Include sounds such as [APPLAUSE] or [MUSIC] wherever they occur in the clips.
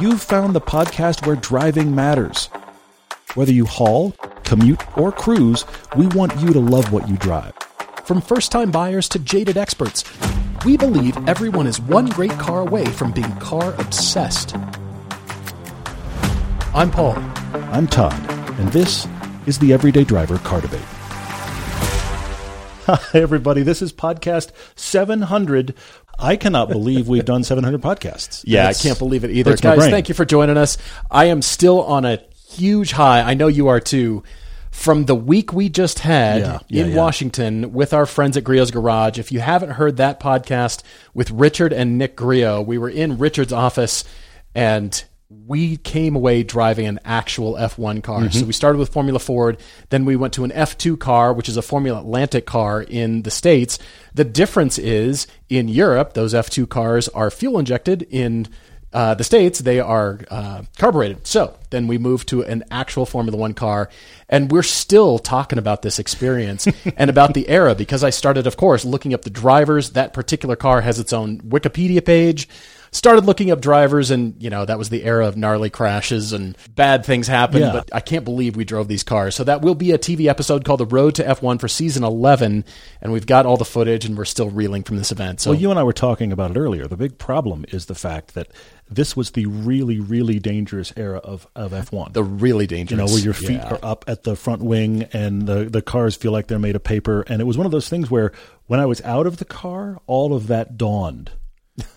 you've found the podcast where driving matters. Whether you haul, commute, or cruise, we want you to love what you drive. From first time buyers to jaded experts, we believe everyone is one great car away from being car obsessed. I'm Paul. I'm Todd, and this is the Everyday Driver Car Debate. [LAUGHS] Hi, everybody. This is podcast 700. I cannot believe we've done 700 podcasts. [LAUGHS] Yeah, That's- I can't believe it either. my Guys, brain. thank you for joining us. I am still on a huge high. I know you are too. From the week we just had Yeah, yeah, in yeah. Washington with our friends at Griot's Garage. If you haven't heard that podcast with Richard and Nick Griot, we were in Richard's office and we came away driving an actual F1 car. Mm-hmm. So we started with Formula Ford, then we went to an F2 car, which is a Formula Atlantic car in the States. The difference is in Europe, those F2 cars are fuel injected. In uh, the States, they are uh, carbureted. So then we moved to an actual Formula One car, and we're still talking about this experience [LAUGHS] and about the era because I started, of course, looking up the drivers. That particular car has its own Wikipedia page started looking up drivers and you know that was the era of gnarly crashes and bad things happened Yeah. but i can't believe we drove these cars so that will be a tv episode called the road to f1 for season 11 and we've got all the footage and we're still reeling from this event so Well, you and I were talking about it earlier. The big problem is the fact that this was the really, really dangerous era of, of F1. the really dangerous you know, where your feet Yeah. are up at the front wing and the, the cars feel like they're made of paper. And it was one of those things where when I was out of the car, all of that dawned.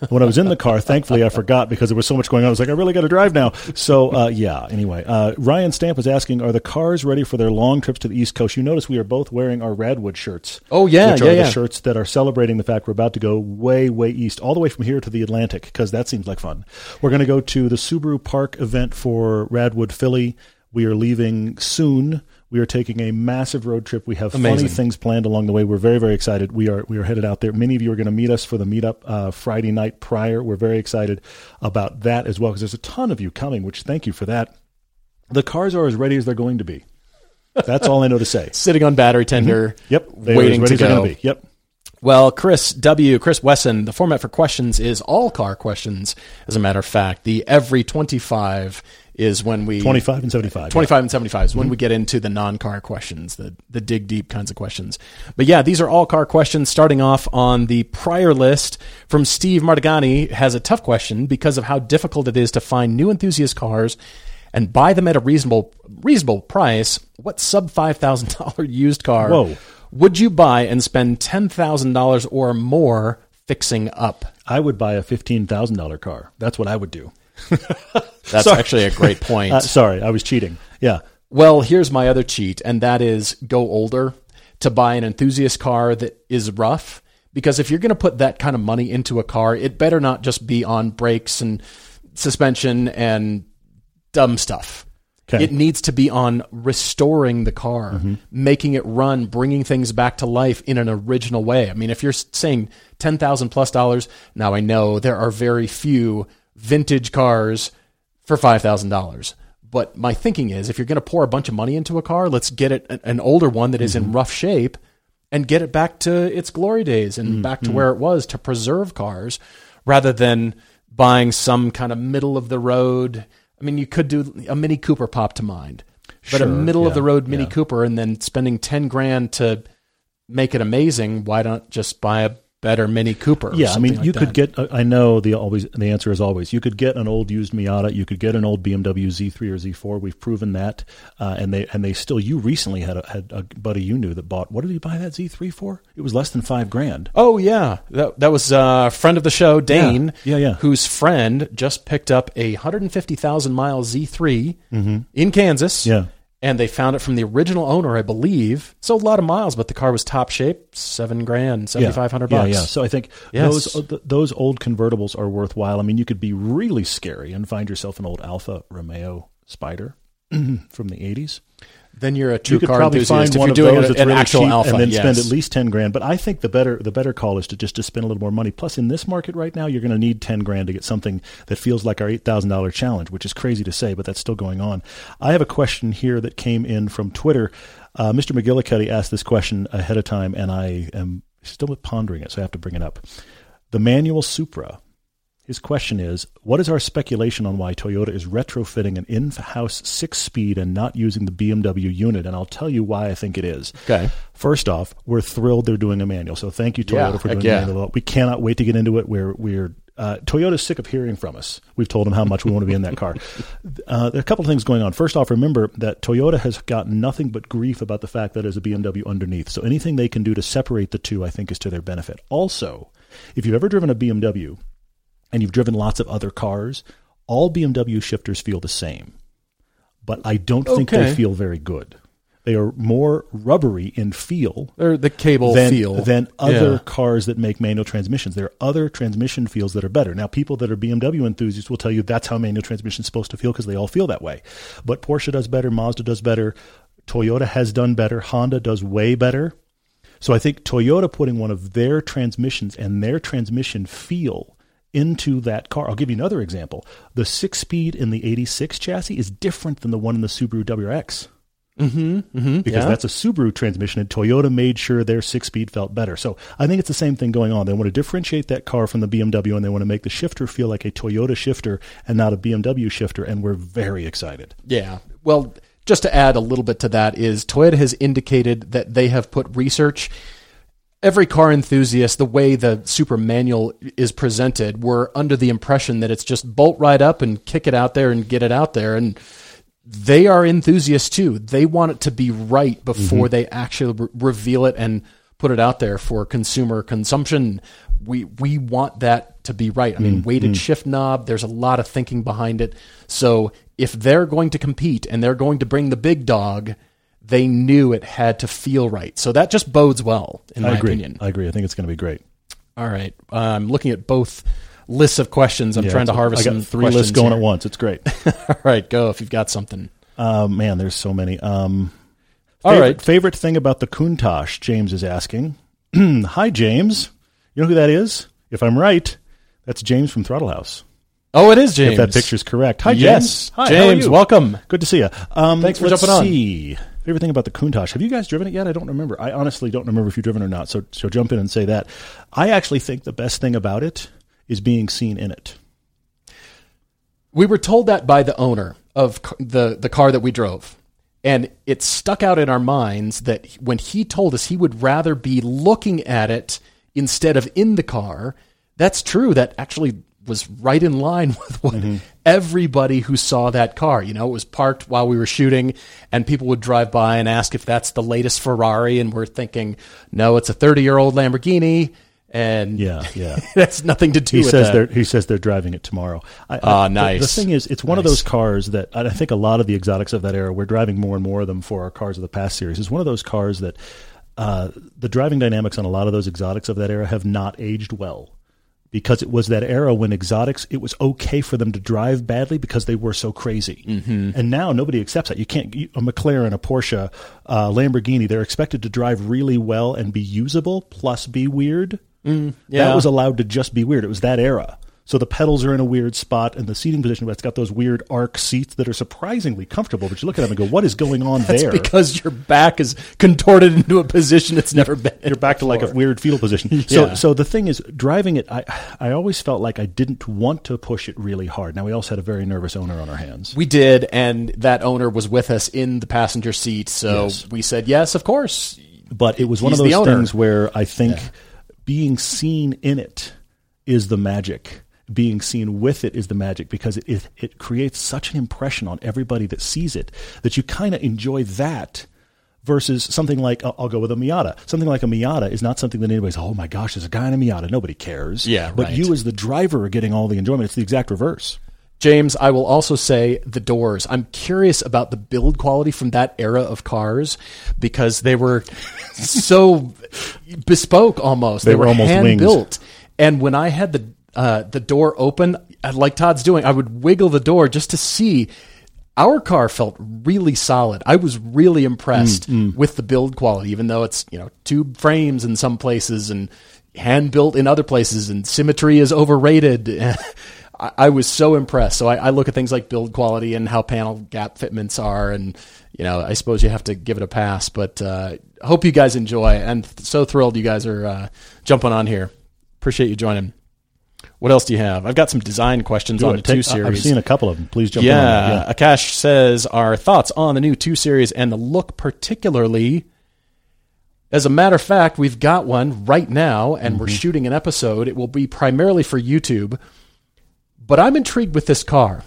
When I was in the car, thankfully I forgot because there was so much going on. I was like, I really got to drive now. So, uh, yeah, anyway, uh, Ryan Stamp was asking, are the cars ready for their long trips to the East Coast? You notice we are both wearing our Radwood shirts. Oh, yeah, Which yeah, are yeah. the shirts that are celebrating the fact we're about to go way, way east, all the way from here to the Atlantic, because that seems like fun. We're going to go to the Subaru Park event for Radwood Philly. We are leaving soon. We are taking a massive road trip. We have funny things planned along the way. We're very, very excited. We are we are headed out there. Many of you are going to meet us for the meetup uh, Friday night prior. We're very excited about that as well because there's a ton of you coming. Which thank you for that. The cars are as ready as they're going to be. That's all I know to say. [LAUGHS] sitting on battery tender Yep, they are waiting to go be. Yep. Well, Chris W. Chris Wesson, the format for questions is all car questions. As a matter of fact, the every 25 is when we 25 and 75. 25 and 75 is when we get into the non-car questions, the the dig deep kinds of questions. But yeah, these are all car questions starting off on the prior list from Steve Martigani has a tough question because of how difficult it is to find new enthusiast cars and buy them at a reasonable reasonable price. What sub $5,000 [LAUGHS] used car Whoa. would you buy and spend $10,000 or more fixing up? I would buy a $15,000 car. That's what I would do. That's Sorry. actually a great [LAUGHS] point. Uh, sorry, I was cheating. Yeah. Well, here's my other cheat, and that is go older to buy an enthusiast car that is rough. Because if you're going to put that kind of money into a car, it better not just be on brakes and suspension and dumb stuff. Okay. It needs to be on restoring the car, Mm-hmm. making it run, bringing things back to life in an original way. I mean, if you're saying ten thousand plus dollars, now I know there are very few vintage cars for five thousand dollars. But my thinking is, if you're going to pour a bunch of money into a car, let's get it an- an older one that is Mm-hmm. in rough shape, and get it back to its glory days and back Mm-hmm. to where it was to preserve cars, rather than buying some kind of middle of the road. I mean, you could do a Mini Cooper pop to mind, but a Sure, middle of the road Mini yeah. Cooper, and then spending ten grand to make it amazing. Why not just buy a better Mini Cooper? Yeah, I mean, something you like could that? get. uh, I know the always the answer is always. You could get an old used Miata. You could get an old BMW Z3 or Z4. We've proven that, uh, and they and they still. You recently had a, had a buddy you knew that bought. What did he buy that Z3 for? It was less than five grand. Oh yeah, that that was a friend of the show, Dane. Yeah, yeah. Whose friend just picked up a 150,000 mile Z3 in Kansas. Mm-hmm. Yeah. And they found it from the original owner, I believe. So a lot of miles, but the car was top shape, seven grand, seventy five hundred yeah, bucks. Yeah, So I think Yes. those uh, those old convertibles are worthwhile. I mean, you could be really scary and find yourself an old Alfa Romeo Spider [CLEARS THROAT] from the eighties. Then you're a true you could car probably enthusiast find if one you're of doing those a- an really actual Alfa, and then yes. spend at least ten grand. But I think the better the better call is to just to spend a little more money. Plus, in this market right now, you're going to need ten grand to get something that feels like our eight thousand dollar challenge, which is crazy to say, but that's still going on. I have a question here that came in from Twitter. Uh, Mr. McGillicuddy asked this question ahead of time, and I am still pondering it, so I have to bring it up. The manual Supra His question is What is our speculation on why Toyota is retrofitting an in house six speed and not using the BMW unit? And I'll tell you why I think it is. Okay. First off, we're thrilled they're doing a manual. So thank you, Toyota, Yeah, for doing yeah. the manual. We cannot wait to get into it. We're, we're, uh, Toyota's sick of hearing from us. We've told them how much we want to be in that car. [LAUGHS] Uh, there are a couple of things going on. First off, remember that Toyota has gotten nothing but grief about the fact that there's a BMW underneath. So anything they can do to separate the two, I think, is to their benefit. Also, if you've ever driven a BMW and you've driven lots of other cars, all BMW shifters feel the same. But I don't think they feel very good. They are more rubbery in feel Or the cable than, feel than other Yeah. cars that make manual transmissions. There are other transmission feels that are better. Now, people that are BMW enthusiasts will tell you that's how manual transmission is supposed to feel because they all feel that way. But Porsche does better, Mazda does better, Toyota has done better, Honda does way better. So I think Toyota putting one of their transmissions and their transmission feel into that car. I'll give you another example. The six speed in the 86 chassis is different than the one in the Subaru WRX Mm-hmm, because yeah. that's a Subaru transmission, and Toyota made sure their six speed felt better. So I think it's the same thing going on. They want to differentiate that car from the BMW, and they want to make the shifter feel like a Toyota shifter and not a BMW shifter, and we're very excited. Yeah. Well, just to add a little bit to that is Toyota has indicated that they have put research every car enthusiast the way the Supra manual is presented we're under the impression that it's just bolt right up and kick it out there and get it out there. And they are enthusiasts too. They want it to be right before mm-hmm. they actually re- reveal it and put it out there for consumer consumption. We we want that to be right. I mean mm-hmm. weighted mm. shift knob there's a lot of thinking behind it. So if they're going to compete and they're going to bring the big dog they knew it had to feel right so that just bodes well in my I agree. opinion I agree. I think it's going to be great. all right. I'm looking at both lists of questions. I'm Yeah, trying to harvest I got three lists going here. at once. It's great. [LAUGHS] All right, go if you've got something. uh, man, there's so many. Um, All favorite, right. Favorite thing about the Countach? James is asking. [CLEARS THROAT] Hi, James. You know who that is? If I'm right, that's James from Throttle House. Oh, it is James. If that picture's correct. Hi, James. Yes, Hi, James. Welcome. Good to see you. Um, Thanks for jumping on. Favorite thing about the Countach. Have you guys driven it yet? I don't remember. I honestly don't remember if you've driven it or not. So, so jump in and say that. I actually think the best thing about it is being seen in it. We were told that by the owner of the the car that we drove, and it stuck out in our minds that when he told us he would rather be looking at it instead of in the car. That's true. That actually was right in line [LAUGHS] with what mm-hmm. Everybody who saw that car. You know, it was parked while we were shooting, and people would drive by and ask if that's the latest Ferrari, and we're thinking, no, it's a thirty year old Lamborghini. And Yeah, yeah. [LAUGHS] that's nothing to do He with says that. they're he says they're driving it tomorrow. Ah, the- nice. The, thing is, it's one of those cars that I think a lot of the exotics of that era. We're driving more and more of them for our cars of the past series. It's one of those cars that uh, the driving dynamics on a lot of those exotics of that era have not aged well. Because it was that era when exotics, it was okay for them to drive badly because they were so crazy. Mm-hmm. And now nobody accepts that. You can't, a McLaren, a Porsche, uh, Lamborghini, they're expected to drive really well and be usable plus be weird. yeah. That was allowed to just be weird. It was that era. So the pedals are in a weird spot, and the seating position, but it's got those weird arc seats that are surprisingly comfortable. But you look at them and go, "What is going on [LAUGHS] That's there?" because your back is contorted into a position it's never been. You're back to like a weird fetal position. [LAUGHS] So, Yeah. so the thing is, driving it, I, I always felt like I didn't want to push it really hard. Now we also had a very nervous owner on our hands. We did, and that owner was with us in the passenger seat, so Yes. we said yes, of course. but it was one He's of those things where I think being seen in it is the magic. Being seen with it is the magic because it, it, it creates such an impression on everybody that sees it that you kind of enjoy that versus something like I'll, go with a Miata. Something like a Miata is not something that anybody's oh my gosh, there's a guy in a Miata. Nobody cares. Yeah, but right. you as the driver are getting all the enjoyment. It's the exact reverse. James, I will also say the doors. I'm curious about the build quality from that era of cars because they were [LAUGHS] so bespoke almost. They were almost hand wings. built. And when I had the uh, the door open, uh, like Todd's doing, I would wiggle the door just to see. Our car felt really solid. I was really impressed Mm, with the build quality, even though it's you know tube frames in some places and hand built in other places, and symmetry is overrated. [LAUGHS] I, I was so impressed. So I, I look at things like build quality and how panel gap fitments are, and you know I suppose you have to give it a pass. But uh, hope you guys enjoy, and so thrilled you guys are uh, jumping on here. Appreciate you joining. What else do you have? I've got some design questions on the Take- two series. I've seen a couple of them. Please jump in. Yeah, Akash says our thoughts on the new two series and the look particularly. As a matter of fact, we've got one right now, and we're mm-hmm. shooting an episode. It will be primarily for YouTube, but I'm intrigued with this car.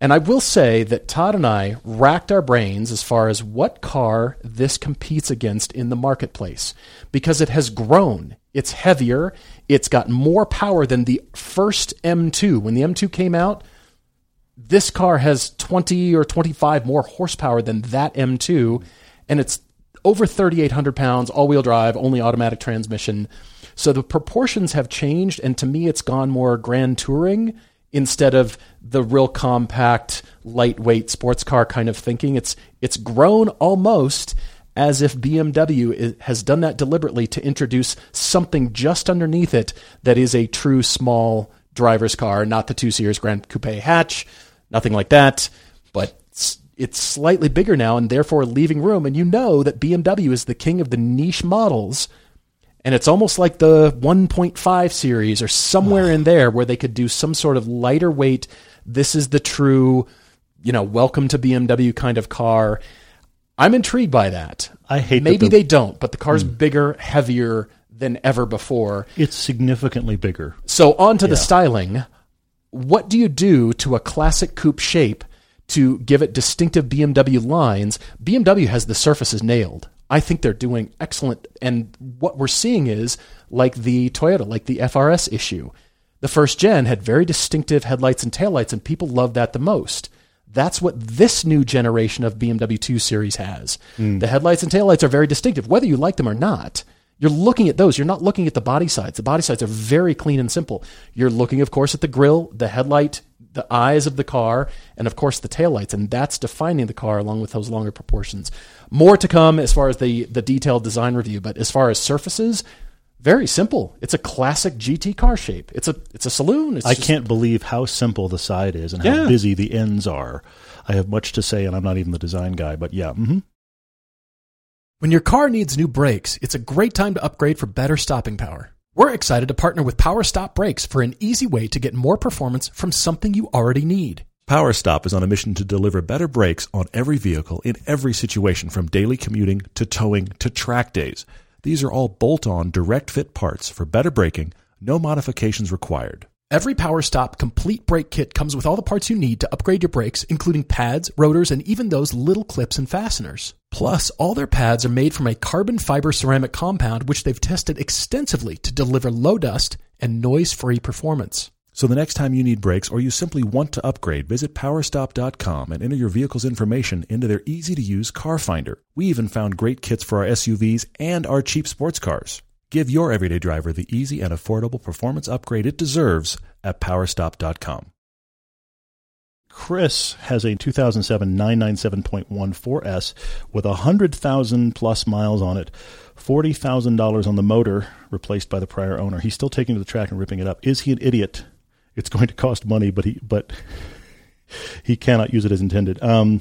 And I will say that Todd and I racked our brains as far as what car this competes against in the marketplace because it has grown. It's heavier. It's got more power than the first M2. When the M2 came out, this car has 20 or 25 more horsepower than that M2, and it's over 3,800 pounds, all wheel drive, only automatic transmission. So the proportions have changed, and to me, it's gone more grand touring instead of the real compact, lightweight sports car kind of thinking. It's it's grown almost as if BMW has done that deliberately to introduce something just underneath it that is a true small driver's car, not the two series Grand Coupe hatch, nothing like that, but it's, it's slightly bigger now and therefore leaving room. And you know that BMW is the king of the niche models. And it's almost like the 1.5 series or somewhere ah. in there where they could do some sort of lighter weight. This is the true, you know, welcome to BMW kind of car. I'm intrigued by that. I hate that Maybe the- they don't, but the car's hmm. bigger, heavier than ever before. It's significantly bigger. So on to the styling. What do you do to a classic coupe shape to give it distinctive BMW lines? BMW has the surfaces nailed. I think they're doing excellent. And what we're seeing is like the Toyota, like the FRS issue. The first gen had very distinctive headlights and taillights, and people loved that the most. That's what this new generation of BMW 2 Series has. Hmm. The headlights and taillights are very distinctive, whether you like them or not. You're looking at those. You're not looking at the body sides. The body sides are very clean and simple. You're looking, of course, at the grill, the headlight, the eyes of the car, and of course the taillights, and that's defining the car along with those longer proportions. More to come as far as the the detailed design review, but as far as surfaces, very simple. It's a classic GT car shape. It's a it's a saloon. It's I just- can't believe how simple the side is and how busy the ends are. I have much to say, and I'm not even the design guy, but yeah. Mm-hmm. When your car needs new brakes, it's a great time to upgrade for better stopping power. We're excited to partner with Power Stop Brakes for an easy way to get more performance from something you already need. PowerStop is on a mission to deliver better brakes on every vehicle in every situation from daily commuting to towing to track days. These are all bolt on direct fit parts for better braking, no modifications required. Every Power Stop complete brake kit comes with all the parts you need to upgrade your brakes, including pads, rotors, and even those little clips and fasteners. Plus, all their pads are made from a carbon fiber ceramic compound which they've tested extensively to deliver low dust and noise free performance. So the next time you need brakes or you simply want to upgrade, visit powerstop.com and enter your vehicle's information into their easy to use car finder. We even found great kits for our SUVs and our cheap sports cars. Give your everyday driver the easy and affordable performance upgrade it deserves at powerstop.com. Chris has a 2007 997.14S with 100,000 plus miles on it, $40,000 on the motor replaced by the prior owner. He's still taking to the track and ripping it up. Is he an idiot? It's going to cost money, but he but he cannot use it as intended. Um,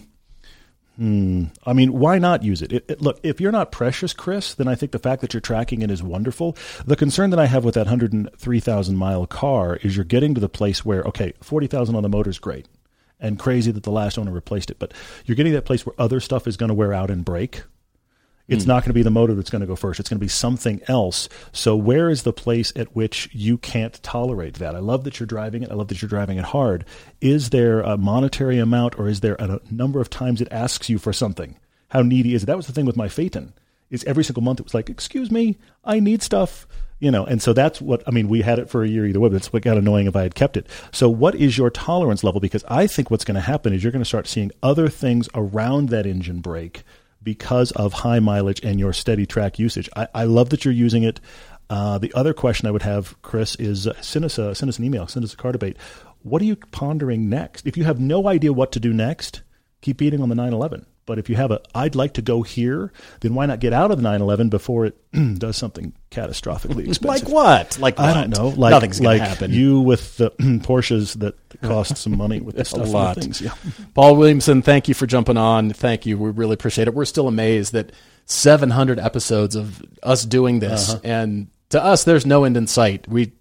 Hmm. I mean, why not use it? It, it? Look, if you're not precious, Chris, then I think the fact that you're tracking it is wonderful. The concern that I have with that 103,000 mile car is you're getting to the place where, okay, 40,000 on the motor is great and crazy that the last owner replaced it, but you're getting that place where other stuff is going to wear out and break. It's hmm. not going to be the motor that's going to go first. It's going to be something else. So where is the place at which you can't tolerate that? I love that you're driving it. I love that you're driving it hard. Is there a monetary amount or is there a number of times it asks you for something? How needy is it? That was the thing with my Phaeton. Is every single month it was like, "Excuse me, I need stuff." You know, and so that's what I mean. We had it for a year either way, but it's what got annoying if I had kept it. So, what is your tolerance level? Because I think what's going to happen is you're going to start seeing other things around that engine brake because of high mileage and your steady track usage. I, I love that you're using it. Uh, the other question I would have, Chris, is uh, send us a send us an email, send us a car debate. What are you pondering next? If you have no idea what to do next, keep beating on the 911. But if you have a, I'd like to go here, then why not get out of the 911 before it [CLEARS THROAT] does something catastrophically [LAUGHS] expensive? Like what? Like I what? don't know. Like Nothing's like to happen. you with the [CLEARS THROAT] Porsches that cost some money with the [LAUGHS] A stuff the lot. things. Yeah. [LAUGHS] Paul Williamson, thank you for jumping on. Thank you. We really appreciate it. We're still amazed that 700 episodes of us doing this, Uh-huh. and to us, there's no end in sight. We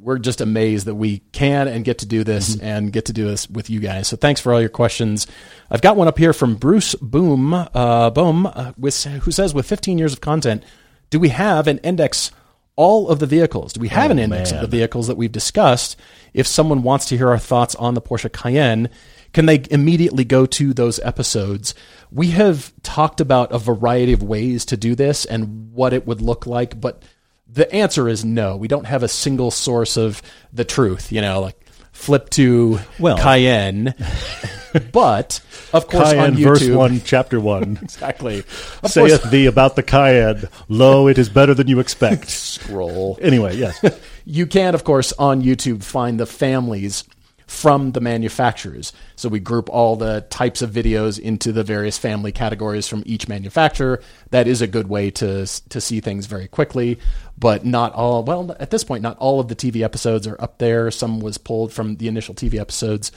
we're just amazed that we can and get to do this and get to do this with you guys. So thanks for all your questions. I've got one up here from Bruce Boom, uh, Boom, uh, with, who says, with 15 years of content, do we have an index all of the vehicles? Do we have an index of the vehicles that we've discussed? If someone wants to hear our thoughts on the Porsche Cayenne, can they immediately go to those episodes? We have talked about a variety of ways to do this and what it would look like, but the answer is no. We don't have a single source of the truth, you know, like flip to Well- Cayenne. [LAUGHS] but of course Cayenne, on YouTube, verse 1, chapter 1. [LAUGHS] exactly. Of course, Saith thee about the Cayenne, lo, it is better than you expect. [LAUGHS] scroll. Anyway, yes. You can, of course, on YouTube find the families from the manufacturers. So we group all the types of videos into the various family categories from each manufacturer. That is a good way to to see things very quickly, but not all. Well, at this point, not all of the TV episodes are up there. Some was pulled from the initial TV episodes.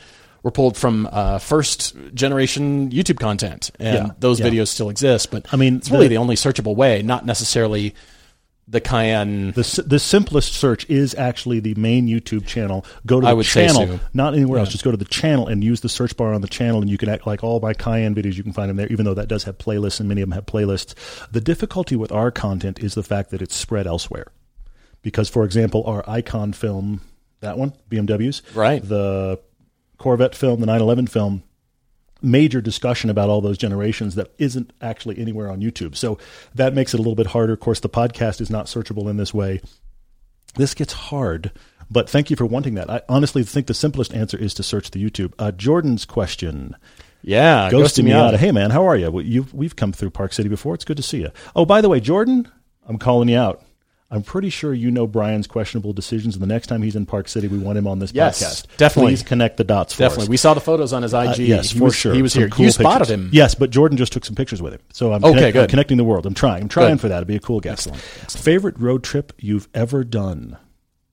Were pulled from uh, first generation YouTube content, and Yeah, those yeah. videos still exist. But I mean, it's really the- the only searchable way, not necessarily the Cayenne. The, the simplest search is actually the main YouTube channel. Go to the I would say channel, so. not anywhere else. Just go to the channel and use the search bar on the channel, and you can act like all my Cayenne videos. You can find them there, even though that does have playlists, and many of them have playlists. The difficulty with our content is the fact that it's spread elsewhere. Because, for example, our Icon film, that one, BMWs, Right. the Corvette film, the 911 film, major discussion about all those generations that isn't actually anywhere on YouTube. So that makes it a little bit harder. Of course, the podcast is not searchable in this way. This gets hard, but thank you for wanting that. I honestly think the simplest answer is to search the YouTube. Uh, Jordan's question. Yeah, Ghosting me out. Hey, man, how are you? Well, you've, we've come through Park City before. It's good to see you. Oh, by the way, Jordan, I'm calling you out. I'm pretty sure you know Brian's questionable decisions, and the next time he's in Park City, we want him on this Yes, podcast. definitely. Please connect the dots for Definitely. We saw the photos on his IG. Uh, yes, he for was, sure. He was Some here. cool you spotted him. Yes, but Jordan just took some pictures with him. So I'm, Okay, connect- good. I'm connecting the world. I'm trying. I'm trying Good. for that. It'd be a cool guest. Favorite road trip you've ever done?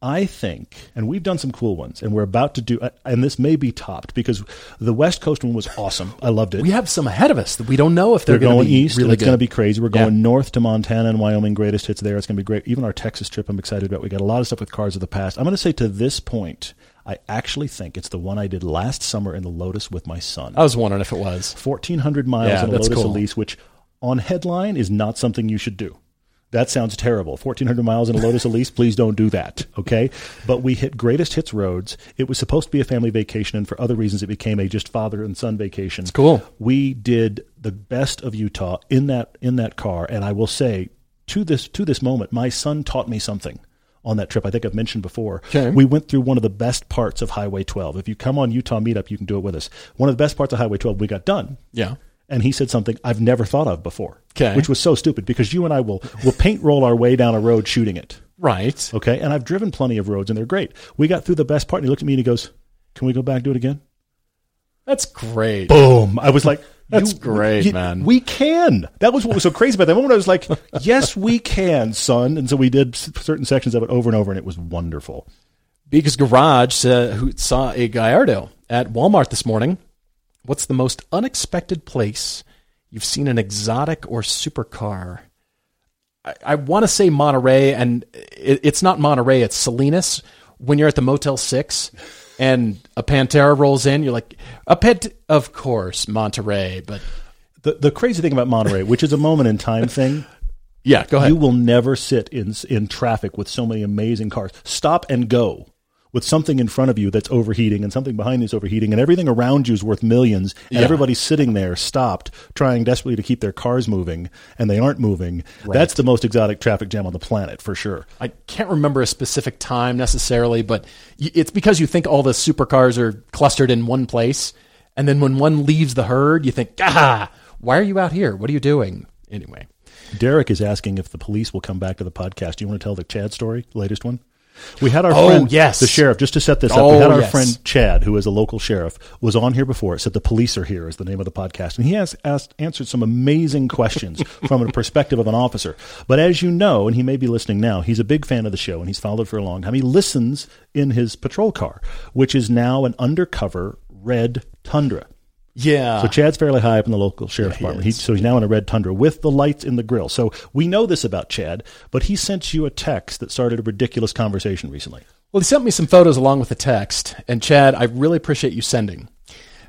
I think, and we've done some cool ones, and we're about to do, uh, and this may be topped because the West Coast one was awesome. I loved it. We have some ahead of us that we don't know if they're, They're going be east, really it's going to be crazy. We're going Yeah. north to Montana and Wyoming. Greatest hits there. It's going to be great. Even our Texas trip, I'm excited about. We got a lot of stuff with cars of the past. I'm going to say to this point, I actually think it's the one I did last summer in the Lotus with my son. I was wondering if it was. 1,400 miles Yeah, in a Lotus cool. Elise, which on headline is not something you should do. That sounds terrible. 1,400 miles in a Lotus Elise, please don't do that, okay? But we hit greatest hits roads. It was supposed to be a family vacation, and for other reasons, it became a just father and son vacation. It's cool. We did the best of Utah in that in that car, and I will say to this to this moment, my son taught me something on that trip. I think I've mentioned before. Okay. We went through one of the best parts of Highway 12. If you come on Utah Meetup, you can do it with us. One of the best parts of Highway 12, we got done Yeah. And he said something I've never thought of before. 'Kay. Which was so stupid because you and I will will paint roll our way down a road shooting it. Right. Okay? And I've driven plenty of roads and they're great. We got through the best part and he looked at me and he goes, Can we go back and do it again? That's great. Boom. I was like, [LAUGHS] That's "You- great, you- man." We can. That was what was so crazy about that moment. I was like, [LAUGHS] Yes, we can, son. And so we did certain sections of it over and over and it was wonderful. Because Garage uh, who saw a Gallardo at Walmart this morning. What's the most unexpected place you've seen an exotic or supercar? I, I want to say Monterey, and it, it's not Monterey, it's Salinas. When you're at the Motel 6 and a Pantera rolls in, you're like, a pet, of course, Monterey. But The the crazy thing about Monterey, which is a moment in time thing, [LAUGHS] yeah, go ahead. You will never sit in in traffic with so many amazing cars. Stop and go with something in front of you that's overheating and something behind you is overheating and everything around you is worth millions and Yeah. everybody's sitting there stopped trying desperately to keep their cars moving and they aren't moving. That's the most exotic traffic jam on the planet for sure. I can't remember a specific time necessarily, but it's because you think all the supercars are clustered in one place, and then when one leaves the herd, you think, ah, why are you out here? What are you doing? Anyway, Derek is asking if the police will come back to the podcast. Do you want to tell the Chad story, latest one? We had our Oh, friend, yes. the sheriff, just to set this up. Oh, we had our yes. friend Chad, who is a local sheriff, was on here before. It said the police are here is the name of the podcast, and he has asked, answered some amazing questions [LAUGHS] from a perspective of an officer. But as you know, and he may be listening now, he's a big fan of the show, and he's followed for a long time. He listens in his patrol car, which is now an undercover red Tundra. Yeah, So Chad's fairly high up in the local sheriff's department. He, so he's now in a red Tundra with the lights in the grill. So we know this about Chad, but he sent you a text that started a ridiculous conversation recently. Well, he sent me some photos along with the text, and Chad, I really appreciate you sending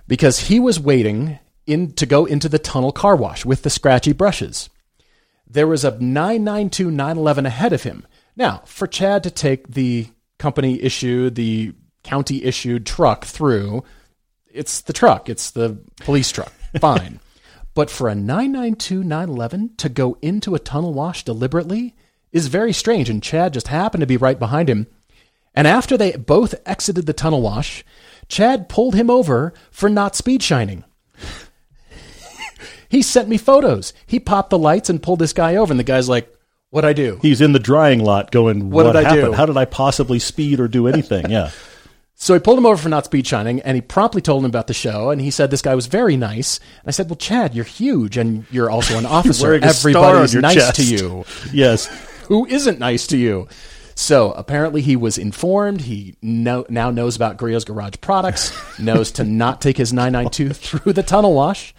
because he was waiting in to go into the tunnel car wash with the scratchy brushes. There was a 992 911 ahead of him. Now, for Chad to take the company issued, the county issued truck through, it's the truck, it's the police truck. [LAUGHS] Fine. but for a 992 911 to go into a tunnel wash deliberately is very strange, and Chad just happened to be right behind him. And after they both exited the tunnel wash, Chad pulled him over for not speed shining. he sent me photos. He popped the lights and pulled this guy over, and the guy's like, What'd I do? He's in the drying lot going, What What, did I happened? do?" How did I possibly speed or do anything? Yeah. [LAUGHS] So I pulled him over for not speed shining, and he promptly told him about the show. And he said this guy was very nice. And I said, "Well, Chad, you're huge, and you're also an [LAUGHS] officer. Everybody's nice chest." to you. [LAUGHS] yes. Who isn't nice to you?" So apparently he was informed. He know, now knows about Griot's Garage products. [LAUGHS] knows to not take his 992 through the tunnel wash,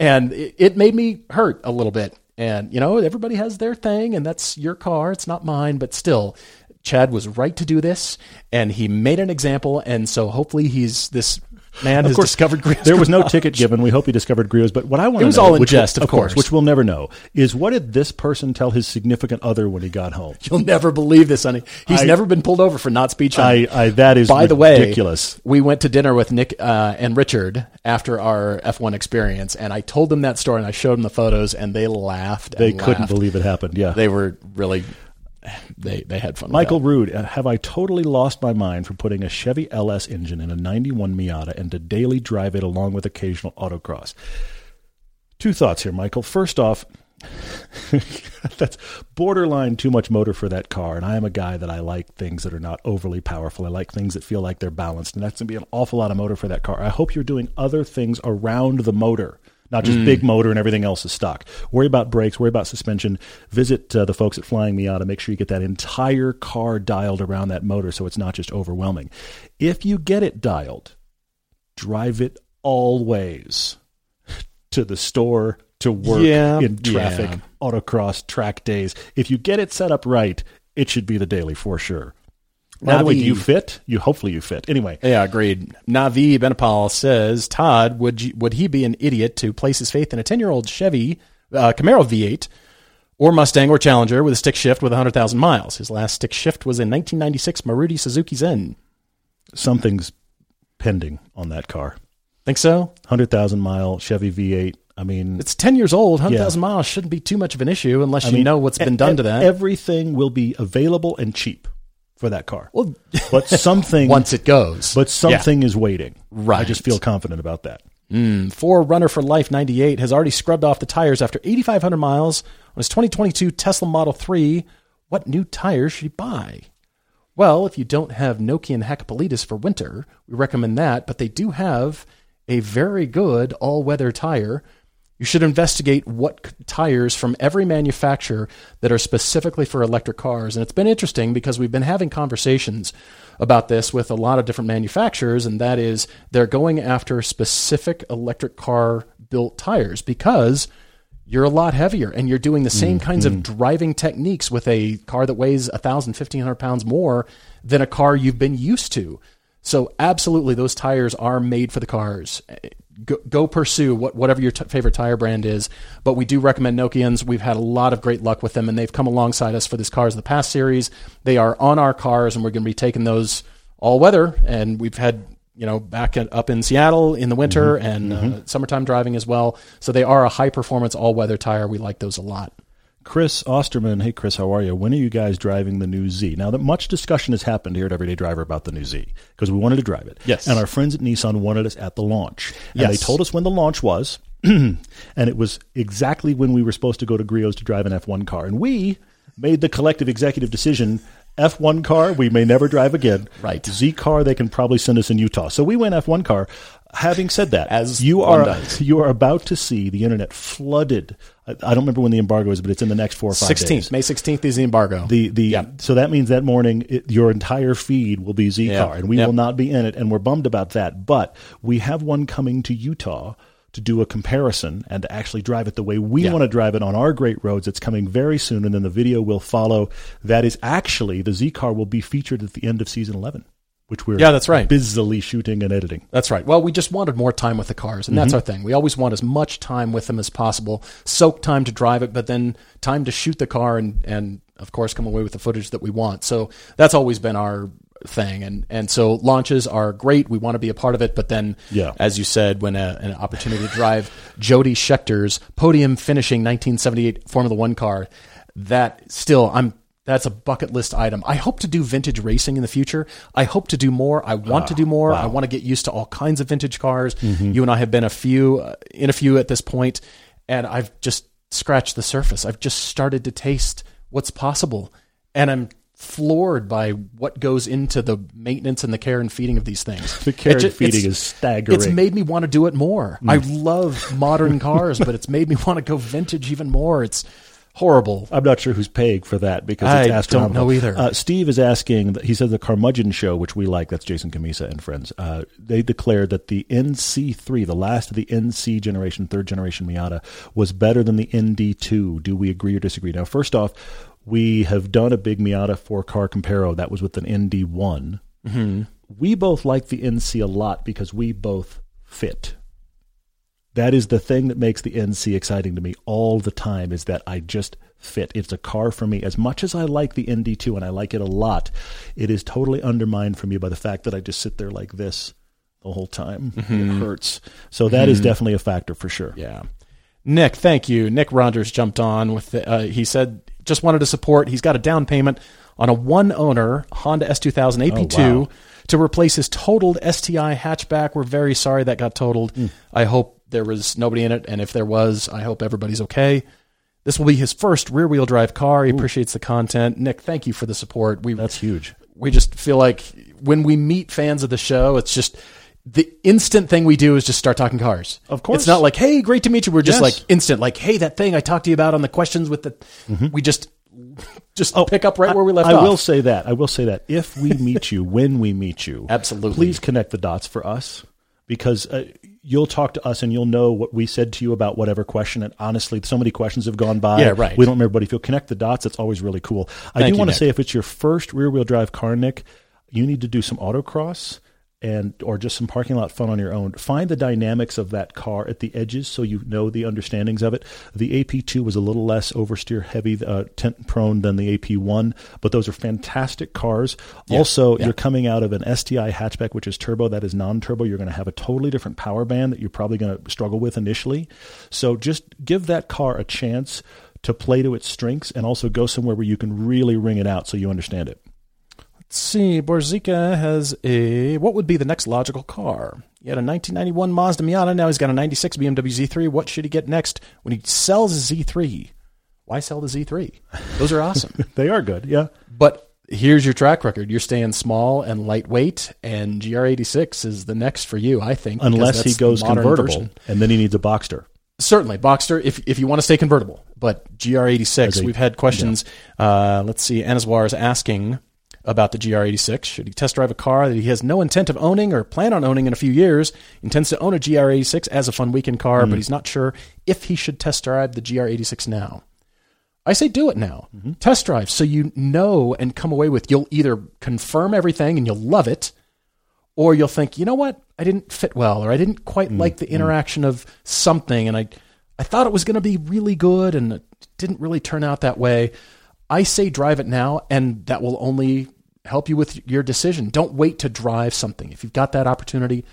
and it, it made me hurt a little bit. And you know, everybody has their thing, and that's your car. It's not mine, but still. Chad was right to do this, and he made an example, and so hopefully he's this man has course, discovered Griot's There was no ticket given. We hope he discovered Griot's. But what I want It to was know, all in jest, of course, course. which we'll never know, is what did this person tell his significant other when he got home? You'll never believe this, honey. He's I- never been pulled over for not shining. I, I that is By the way, ridiculous. we went to dinner with Nick uh, and Richard after our F1 experience, and I told them that story and I showed them the photos, and they laughed. They couldn't believe it happened. Yeah. They were really, they they had fun. Michael. Rude, uh, have I totally lost my mind for putting a Chevy LS engine in a 91 Miata and to daily drive it along with occasional autocross? Two thoughts here, Michael. First off, [LAUGHS] that's borderline too much motor for that car, and I am a guy that I like things that are not overly powerful. I like things that feel like they're balanced, and that's going to be an awful lot of motor for that car. I hope you're doing other things around the motor. Not just big motor and everything else is stock. Worry about brakes, worry about suspension. Visit uh, the folks at Flying Miata. Make sure you get that entire car dialed around that motor so it's not just overwhelming. If you get it dialed, drive it always to the store, to work, Yeah, in traffic, yeah. autocross, track days. If you get it set up right, it should be the daily for sure. By the way, do you fit? You hopefully you fit. Anyway, Yeah, agreed. Navi Benapal says, Todd, would you, would he be an idiot to place his faith in a 10 year old Chevy uh, Camaro V8 or Mustang or Challenger with a stick shift with 100,000 miles? His last stick shift was in 1996 Maruti Suzuki Zen. something's pending on that car. Think so? Hundred thousand mile Chevy V8. I mean, It's 10 years old. 100,000 miles shouldn't be too much of an issue unless I you mean, know what's been done to that. Everything will be available and cheap for that car. well, [LAUGHS] But something, once it goes. but something is waiting. Right. I just feel confident about that. Mm, Four Runner for Life 98 has already scrubbed off the tires after 8,500 miles on his 2022 Tesla Model 3. What new tires should he buy? Well, if you don't have Nokian Hakkapeliittas for winter, we recommend that, but they do have a very good all weather tire. You should investigate what tires from every manufacturer that are specifically for electric cars. And it's been interesting because we've been having conversations about this with a lot of different manufacturers, and that is they're going after specific electric car built tires because you're a lot heavier and you're doing the same kinds of mm-hmm. driving techniques with a car that weighs 1,000, 1,500 pounds more than a car you've been used to. So, absolutely, those tires are made for the cars. Go, go pursue what, whatever your t- favorite tire brand is. But we do recommend Nokians. We've had a lot of great luck with them, and they've come alongside us for this Cars of the Past series. They are on our cars, and we're going to be taking those all weather. And we've had you know, back at, up in Seattle in the winter and Uh, summertime driving as well. So they are a high performance all weather tire. We like those a lot. Chris Osterman, hey Chris, how are you? When are you guys driving the new Z? Now that much discussion has happened here at Everyday Driver about the new Z because we wanted to drive it. Yes. And our friends at Nissan wanted us at the launch. And Yes. they told us when the launch was, [CLEARS THROAT] and it was exactly when we were supposed to go to Griot's to drive an F1 car. And we made the collective executive decision F1 car, we may never drive again. Right. Z car, they can probably send us in Utah. So we went F1 car. Having said that, As you are you are about to see the internet flooded. I, I don't remember when the embargo is, but it's in the next four or five days. 16th, May 16th is the embargo. The the Yeah. so that means that morning it, your entire feed will be Z Yeah. car, and we Yep. will not be in it, and we're bummed about that. But we have one coming to Utah to do a comparison and to actually drive it the way we Yeah. want to drive it on our great roads. It's coming very soon, and then the video will follow. That is actually the Z car will be featured at the end of season eleven, which we're Yeah, that's right. busily shooting and editing. That's right. Well, we just wanted more time with the cars, and that's Mm-hmm. our thing. We always want as much time with them as possible. Soak time to drive it, but then time to shoot the car and and of course come away with the footage that we want. So that's always been our thing. And and so launches are great. We want to be a part of it, but then Yeah. as you said, when a, an opportunity to drive [LAUGHS] Jody Scheckter's podium finishing 1978 Formula One car, that still I'm that's a bucket list item. I hope to do vintage racing in the future. I hope to do more. I want to do ah, more. I want to get used to all kinds of vintage cars. Mm-hmm. You and I have been a few uh, in a few at this point, and I've just scratched the surface. I've just started to taste what's possible, and I'm floored by what goes into the maintenance and the care and feeding of these things. [LAUGHS] The care and feeding is staggering. It's made me want to do it more. I mm. love modern cars, but it's made me want to go vintage even more. It's horrible. I'm not sure who's paying for that because I it's don't astronomical. know either. Uh, Steve is asking. He said the Carmudgeon show, which we like, that's Jason Cammisa and friends. Uh, they declared that the NC3, the last of the NC generation, third generation Miata, was better than the ND2. Do we agree or disagree? Now, first off, we have done a big Miata four car comparo. That was with an ND1. Mm-hmm. We both like the NC a lot because we both fit. That is the thing that makes the NC exciting to me all the time is that I just fit. It's a car for me. As much as I like the ND2 and I like it a lot, it is totally undermined for me by the fact that I just sit there like this the whole time. It hurts. So that is definitely a factor for sure. Yeah. Nick, thank you. Nick Rogers jumped on with the, uh, he said just wanted to support. He's got a down payment on a one owner Honda S2000 AP2 Oh, wow. to replace his totaled STI hatchback. We're very sorry that got totaled. Hmm. I hope there was nobody in it and if there was, I hope everybody's okay. This will be his first rear wheel drive car. He appreciates the content. Nick, thank you for the support. We That's huge. we just feel like when we meet fans of the show, it's just the instant thing we do is just start talking cars. Of course. it's not like hey, great to meet you. We're just Yes. like instant, like hey, that thing I talked to you about on the questions with the. We just just oh, pick up right I- where we left I off. will say that. I will say that if we meet you, [LAUGHS] when we meet you, Absolutely. please connect the dots for us because uh, you'll talk to us and you'll know what we said to you about whatever question. And honestly, so many questions have gone by. Yeah, right. We don't remember, but if you'll connect the dots, it's always really cool. I Thank do want to say if it's your first rear wheel drive car, Nick, you need to do some autocross. And or just some parking lot fun on your own. Find the dynamics of that car at the edges, so you know the understandings of it. The AP2 was a little less oversteer heavy, uh, tent prone than the AP1, but those are fantastic cars. also, yeah. you're coming out of an STI hatchback, which is turbo. That is non-turbo. You're going to have a totally different power band that you're probably going to struggle with initially. So just give that car a chance to play to its strengths, and also go somewhere where you can really ring it out, so you understand it. Let's see. Borzika has a what would be the next logical car? He had a 1991 Mazda Miata. Now he's got a 96 BMW Z3. What should he get next when he sells his Z3? Why sell the Z3? Those are awesome. [LAUGHS] They are good, yeah. But here's your track record. You're staying small and lightweight, and GR86 is the next for you, I think. Unless he goes convertible, version. and then he needs a Boxster. Certainly, Boxster, if, if you want to stay convertible. But GR86, a- we've had questions. Uh, let's see. Anaswar is asking about the GR86. Should he test drive a car that he has no intent of owning or plan on owning in a few years? Intends to own a GR86 as a fun weekend car, Mm-hmm. but he's not sure if he should test drive the GR86 now. I say do it now. Mm-hmm. Test drive so you know and come away with you'll either confirm everything and you'll love it, or you'll think, you know what, I didn't fit well, or I didn't quite Mm, like the interaction of something, and I, I thought it was going to be really good, and it didn't really turn out that way. I say drive it now, and that will only help you with your decision. Don't wait to drive something. If you've got that opportunity,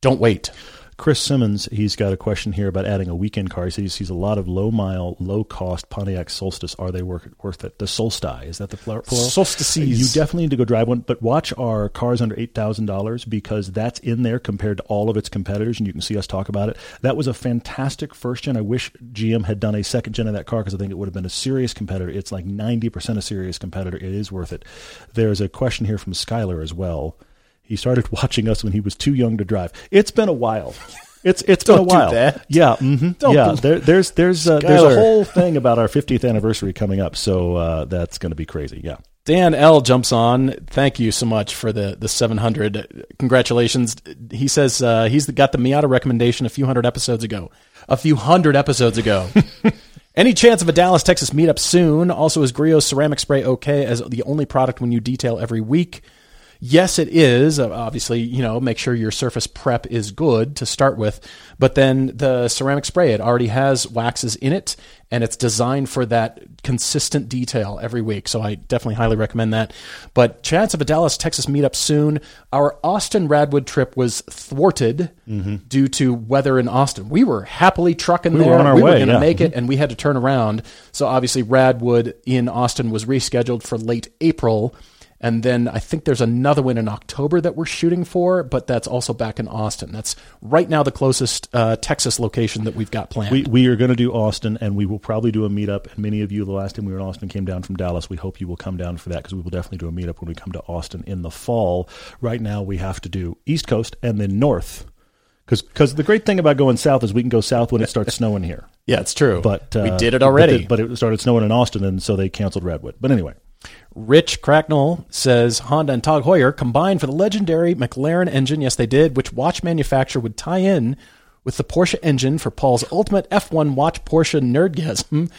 don't wait. Chris Simmons, he's got a question here about adding a weekend car. He says he sees a lot of low mile, low cost Pontiac Solstice. Are they worth, worth it? The Solstice, is that the plural? Solstices. You definitely need to go drive one, but watch our cars under $8,000 because that's in there compared to all of its competitors, and you can see us talk about it. That was a fantastic first gen. I wish GM had done a second gen of that car because I think it would have been a serious competitor. It's like 90% a serious competitor. It is worth it. There's a question here from Skylar as well. He started [LAUGHS] watching us when he was too young to drive. It's been a while. It's it's been a while. that. Yeah, hmm [LAUGHS] Don't yeah. There, there's there's uh, there's a whole thing about our 50th anniversary coming up, so uh, that's going to be crazy. Yeah. Dan L jumps on. Thank you so much for the the 700. Congratulations. He says uh, he's got the Miata recommendation a few hundred episodes ago. A few hundred episodes ago. [LAUGHS] Any chance of a Dallas, Texas meetup soon? Also, is Griot's ceramic spray okay as the only product when you detail every week? Yes, it is. Uh, Obviously, you know, make sure your surface prep is good to start with. But then the ceramic spray, it already has waxes in it and it's designed for that consistent detail every week. So I definitely highly recommend that. But chance of a Dallas, Texas meetup soon. Our Austin Radwood trip was thwarted due to weather in Austin. We were happily trucking Mm-hmm. We there. were on our we were going to yeah. make it and we had to turn around. So obviously Radwood in Austin was rescheduled for late April. And then I think there's another one in October that we're shooting for, but that's also back in Austin. That's right now the closest uh, Texas location that we've got planned. We, we are going to do Austin, and we will probably do a meetup. And many of you, the last time we were in Austin, came down from Dallas. We hope you will come down for that because we will definitely do a meetup when we come to Austin in the fall. Right now, we have to do East Coast and then North. Because the great thing about going south is we can go south when it starts snowing here. [LAUGHS] yeah, it's true. But uh, we did it but already. the- But, it started snowing in Austin, and so they canceled Redwood. But anyway, Rich Cracknell says Honda and TAG Heuer combined for the legendary McLaren engine. Yes, they did. Which watch manufacturer would tie in with the Porsche engine for Paul's ultimate F1 watch Porsche nerdgasm?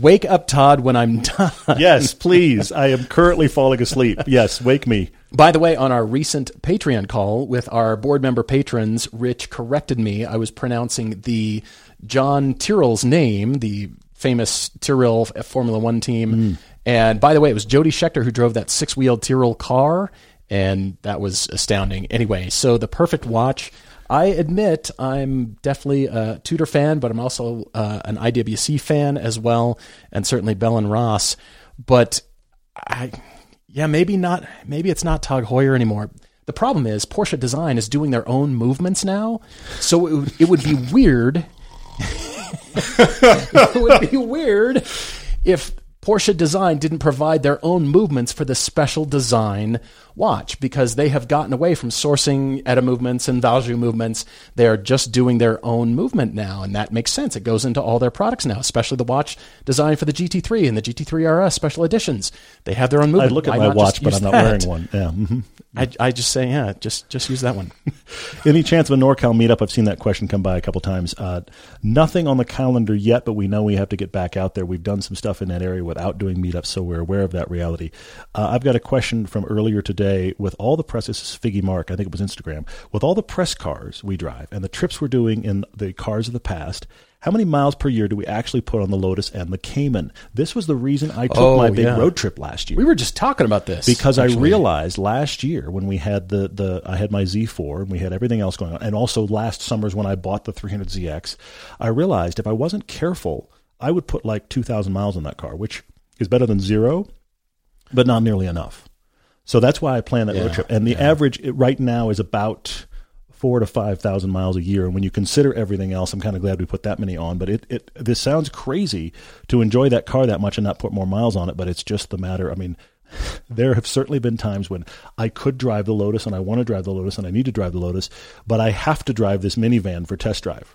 Wake up, Todd, when I'm done. yes, please. I am currently falling asleep. Yes, wake me. By the way, on our recent Patreon call with our board member patrons, Rich corrected me. I was pronouncing the John Tyrrell's name, the famous Tyrrell Formula One team. And by the way, it was Jody Scheckter who drove that six wheeled Tyrrell car, and that was astounding. Anyway, so the perfect watch. I admit I'm definitely a Tudor fan, but I'm also uh, an IWC fan as well, and certainly Bell and Ross. But I, yeah, maybe not. Maybe it's not TAG Heuer anymore. The problem is Porsche Design is doing their own movements now, so it it would be weird. It would be weird if Porsche Design didn't provide their own movements for the special design watch because they have gotten away from sourcing ETA movements and Valjoux movements. They are just doing their own movement now, and that makes sense. It goes into all their products now, especially the watch designed for the GT3 and the GT3 RS special editions. They have their own movement. I look at Why my watch, but I'm not that? wearing one. Yeah. hmm I, I just say, yeah, just just use that one. [LAUGHS] Any chance of a NorCal meetup? I've seen that question come by a couple times. Uh, nothing on the calendar yet, but we know we have to get back out there. We've done some stuff in that area without doing meetups, so we're aware of that reality. Uh, I've got a question from earlier today with all the press. This is Figgy Mark, I think it was Instagram. With all the press cars we drive and the trips we're doing in the cars of the past, how many miles per year do we actually put on the Lotus and the Cayman? This was the reason I took Oh, my big yeah. road trip last year We were just talking about this because I realized last year when we had the the I had my Z4 and we had everything else going on, and also last summer's when I bought the 300ZX, I realized if I wasn't careful, I would put like 2,000 miles on that car, which is better than zero, but not nearly enough. So that's why I plan that road trip. And the average right now is about four to five thousand miles a year. And when you consider everything else, I'm kind of glad we put that many on. But it, it this sounds crazy to enjoy that car that much and not put more miles on it. But it's just the matter. I mean, [LAUGHS] there have certainly been times when I could drive the Lotus and I want to drive the Lotus and I need to drive the Lotus, but I have to drive this minivan for test drive.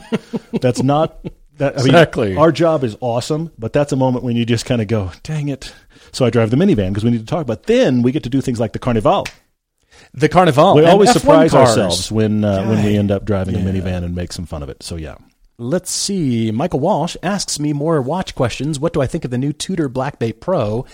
[LAUGHS] that's not that I mean, Exactly. our job is awesome, but that's a moment when you just kind of go, "Dang it!" So I drive the minivan because we need to talk. But then we get to do things like the Carnival. the Carnival. we and always F1 surprise cars. ourselves when uh, when we end up driving a minivan and make some fun of it. So yeah, Let's see. Michael Walsh asks me more watch questions. What do I think of the new Tudor Black Bay Pro?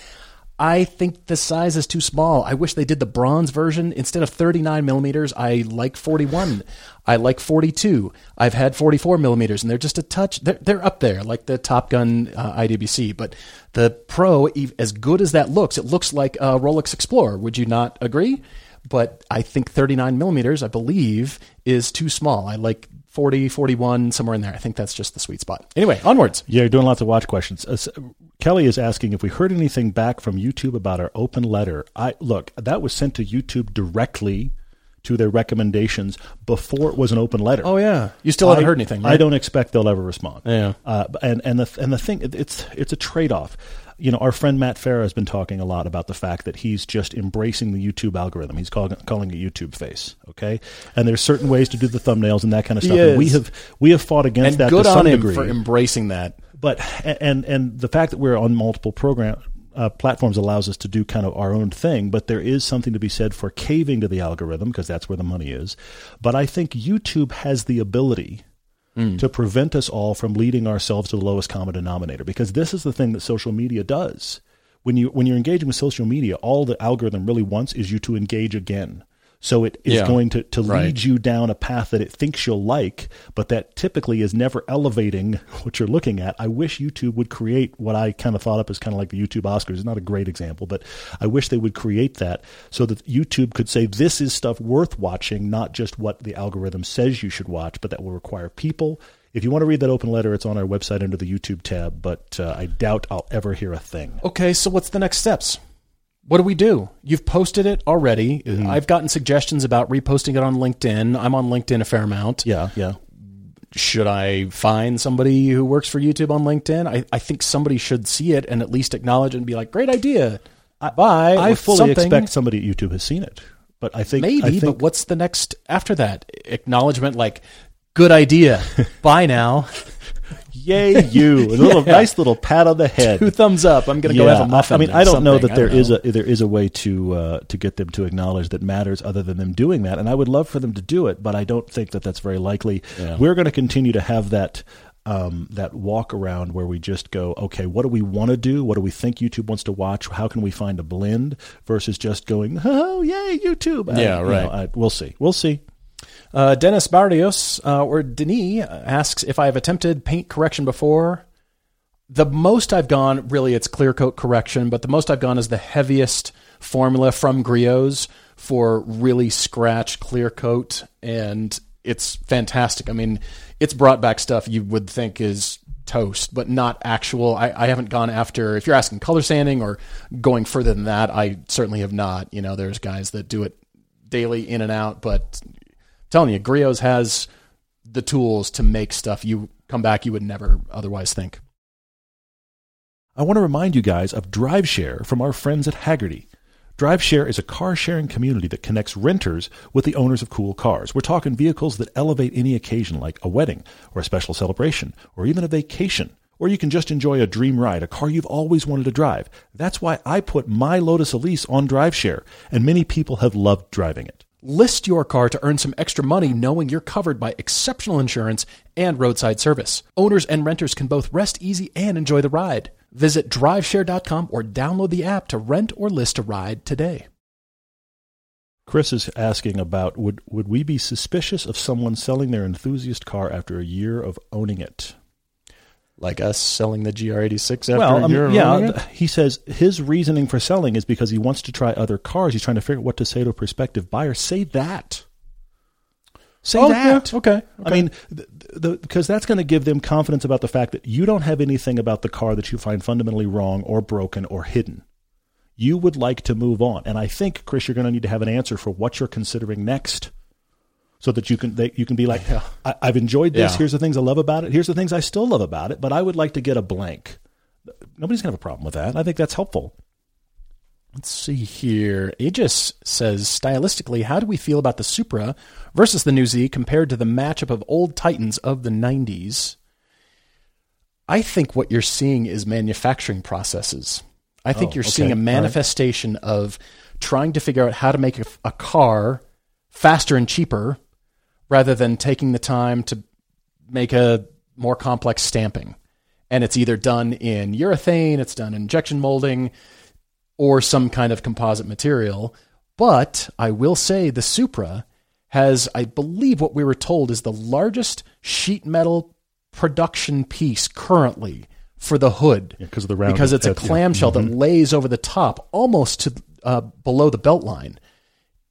I think the size is too small. I wish they did the bronze version instead of 39 millimeters. I like 41. I like 42. I've had 44 millimeters, and they're just a touch. They're, they're up there, like the Top Gun uh, IWC. But the Pro, as good as that looks, it looks like a Rolex Explorer. Would you not agree? But I think 39 millimeters, I believe, is too small. I like 40, 41, somewhere in there. I think that's just the sweet spot. Anyway, onwards. yeah, you're doing lots of watch questions. Uh, Kelly is asking if we heard anything back from YouTube about our open letter. I look that was sent to YouTube directly to their recommendations before it was an open letter. Oh yeah, you still haven't I- heard anything. I don't expect they'll ever respond. Yeah. Uh, and and the and the thing it's it's a trade off. You know, our friend Matt Farah has been talking a lot about the fact that he's just embracing the YouTube algorithm. He's calling calling it YouTube face. Okay, and there's certain ways to do the thumbnails and that kind of stuff. And we have we have fought against And that good to some on him degree for embracing that. but and and the fact that we're on multiple program uh, platforms allows us to do kind of our own thing, but there is something to be said for caving to the algorithm because that's where the money is. But I think YouTube has the ability Hmm. to prevent us all from leading ourselves to the lowest common denominator because this is the thing that social media does. When you when you're engaging with social media, all the algorithm really wants is you to engage again. So it is Yeah. going to, to Right. lead you down a path that it thinks you'll like, but that typically is never elevating [LAUGHS] what you're looking at. I wish YouTube would create what I kind of thought up as kind of like the YouTube Oscars. It's not a great example, but I wish they would create that so that YouTube could say this is stuff worth watching, not just what the algorithm says you should watch, but that will require people. If you want to read that open letter, it's on our website under the YouTube tab, but uh, I doubt I'll ever hear a thing. Okay, so what's the next steps? What do we do? You've posted it already. Mm-hmm. I've gotten suggestions about reposting it on LinkedIn. I'm on LinkedIn a fair amount. Yeah, yeah. Should I find somebody who works for YouTube on LinkedIn? I, I think somebody should see it and at least acknowledge it and be like, great idea. Bye. I fully something. expect somebody at YouTube has seen it, but I think Maybe, I think, but what's the next after that? Acknowledgement like, good idea. [LAUGHS] Bye now. Yay, you! A [LAUGHS] little Yeah. nice little pat on the head. Two thumbs up. I'm going to go have a muffin. I mean, I don't know that there is know. a there is a way to uh, to get them to acknowledge that matters other than them doing that, and I would love for them to do it, but I don't think that that's very likely. Yeah. We're going to continue to have that. Um, that walk around where we just go, okay, what do we want to do? What do we think YouTube wants to watch? How can we find a blend versus just going, oh, yay, YouTube. I- Yeah, you right. know, I, we'll see. We'll see. Uh, Dennis Barrios uh, or Denis asks if I have attempted paint correction before. The most I've gone, really, it's clear coat correction, but the most I've gone is the heaviest formula from Griots for really scratch clear coat, and it's fantastic. I mean, it's brought back stuff you would think is toast, but not actual. I, I haven't gone after, if you're asking color sanding or going further than that, I certainly have not. You know, there's guys that do it daily in and out, but telling you, Griots has the tools to make stuff you come back you would never otherwise think. I want to remind you guys of DriveShare from our friends at Hagerty. DriveShare is a car sharing community that connects renters with the owners of cool cars. We're talking vehicles that elevate any occasion like a wedding or a special celebration or even a vacation. Or you can just enjoy a dream ride, a car you've always wanted to drive. That's why I put my Lotus Elise on DriveShare, and many people have loved driving it. List your car to earn some extra money knowing you're covered by exceptional insurance and roadside service. Owners and renters can both rest easy and enjoy the ride. Visit driveshare.com or download the app to rent or list a ride today. Chris is asking about would would we be suspicious of someone selling their enthusiast car after a year of owning it? Like us selling the GR86 after well, a um, yeah, th- he says his reasoning for selling is because he wants to try other cars. He's trying to figure out what to say to a prospective buyer. Say that. Say Oh, that. yeah, okay, I mean, th- because that's going to give them confidence about the fact that you don't have anything about the car that you find fundamentally wrong or broken or hidden. You would like to move on, and I think Chris, you're going to need to have an answer for what you're considering next, so that you can they, you can be like, I, I've enjoyed this. Yeah. Here's the things I love about it. Here's the things I still love about it. But I would like to get a blank. Nobody's going to have a problem with that. I think that's helpful. Let's see here. Aegis says, stylistically, how do we feel about the Supra versus the New Z compared to the matchup of old Titans of the 90s? I think what you're seeing is manufacturing processes. I think Oh, you're okay. seeing a All right. manifestation of trying to figure out how to make a, a car faster and cheaper rather than taking the time to make a more complex stamping. And it's either done in urethane, it's done in injection molding, or some kind of composite material. But I will say the Supra has, I believe, what we were told is the largest sheet metal production piece currently for the hood Yeah, 'cause of the rounded because it's a head, yeah. Mm-hmm. clamshell that lays over the top almost to uh, below the belt line.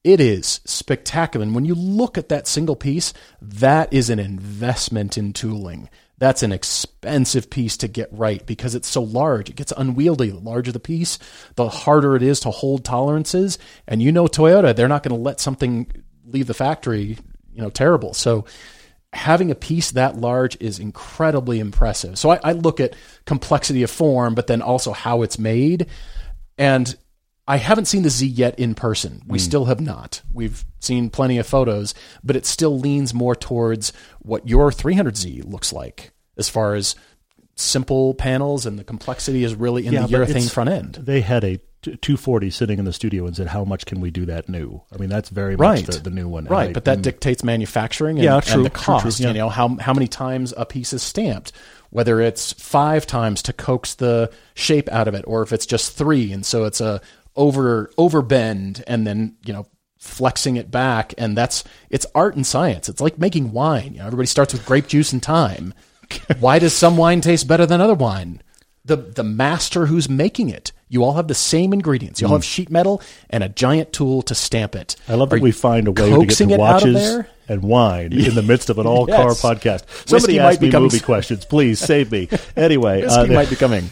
It is spectacular. And when you look at that single piece, that is an investment in tooling. That's an expensive piece to get right because it's so large. It gets unwieldy. The larger the piece, the harder it is to hold tolerances. And you know Toyota, they're not going to let something leave the factory, you know, terrible. So having a piece that large is incredibly impressive. So I, I look at complexity of form, but then also how it's made. And I haven't seen the Z yet in person. We still have not. We've seen plenty of photos, but it still leans more towards what your 300Z looks like as far as simple panels, and the complexity is really in Yeah, the urethane front end. They had a 240 sitting in the studio and said, "How much can we do that new?" I mean, that's very Right. much the, the new one, And Right, I- but that mm, dictates manufacturing and, Yeah, and true, the true, true, cost. yeah. You know how how many times a piece is stamped, whether it's five times to coax the shape out of it, or if it's just three, and so it's a over overbend and then you know flexing it back, and that's it's art and science. It's like making wine. You know, everybody starts with grape juice and time. [LAUGHS] Why does some wine taste better than other wine? The the master who's making it. You all have the same ingredients. You all have sheet metal and a giant tool to stamp it. I love that Are we find a way to get coaxing to it out of watches there? and wine in the midst of an [LAUGHS] all car Yes. podcast. Somebody might asked be me coming movie questions. Please save me. [LAUGHS] Anyway, uh, might be coming.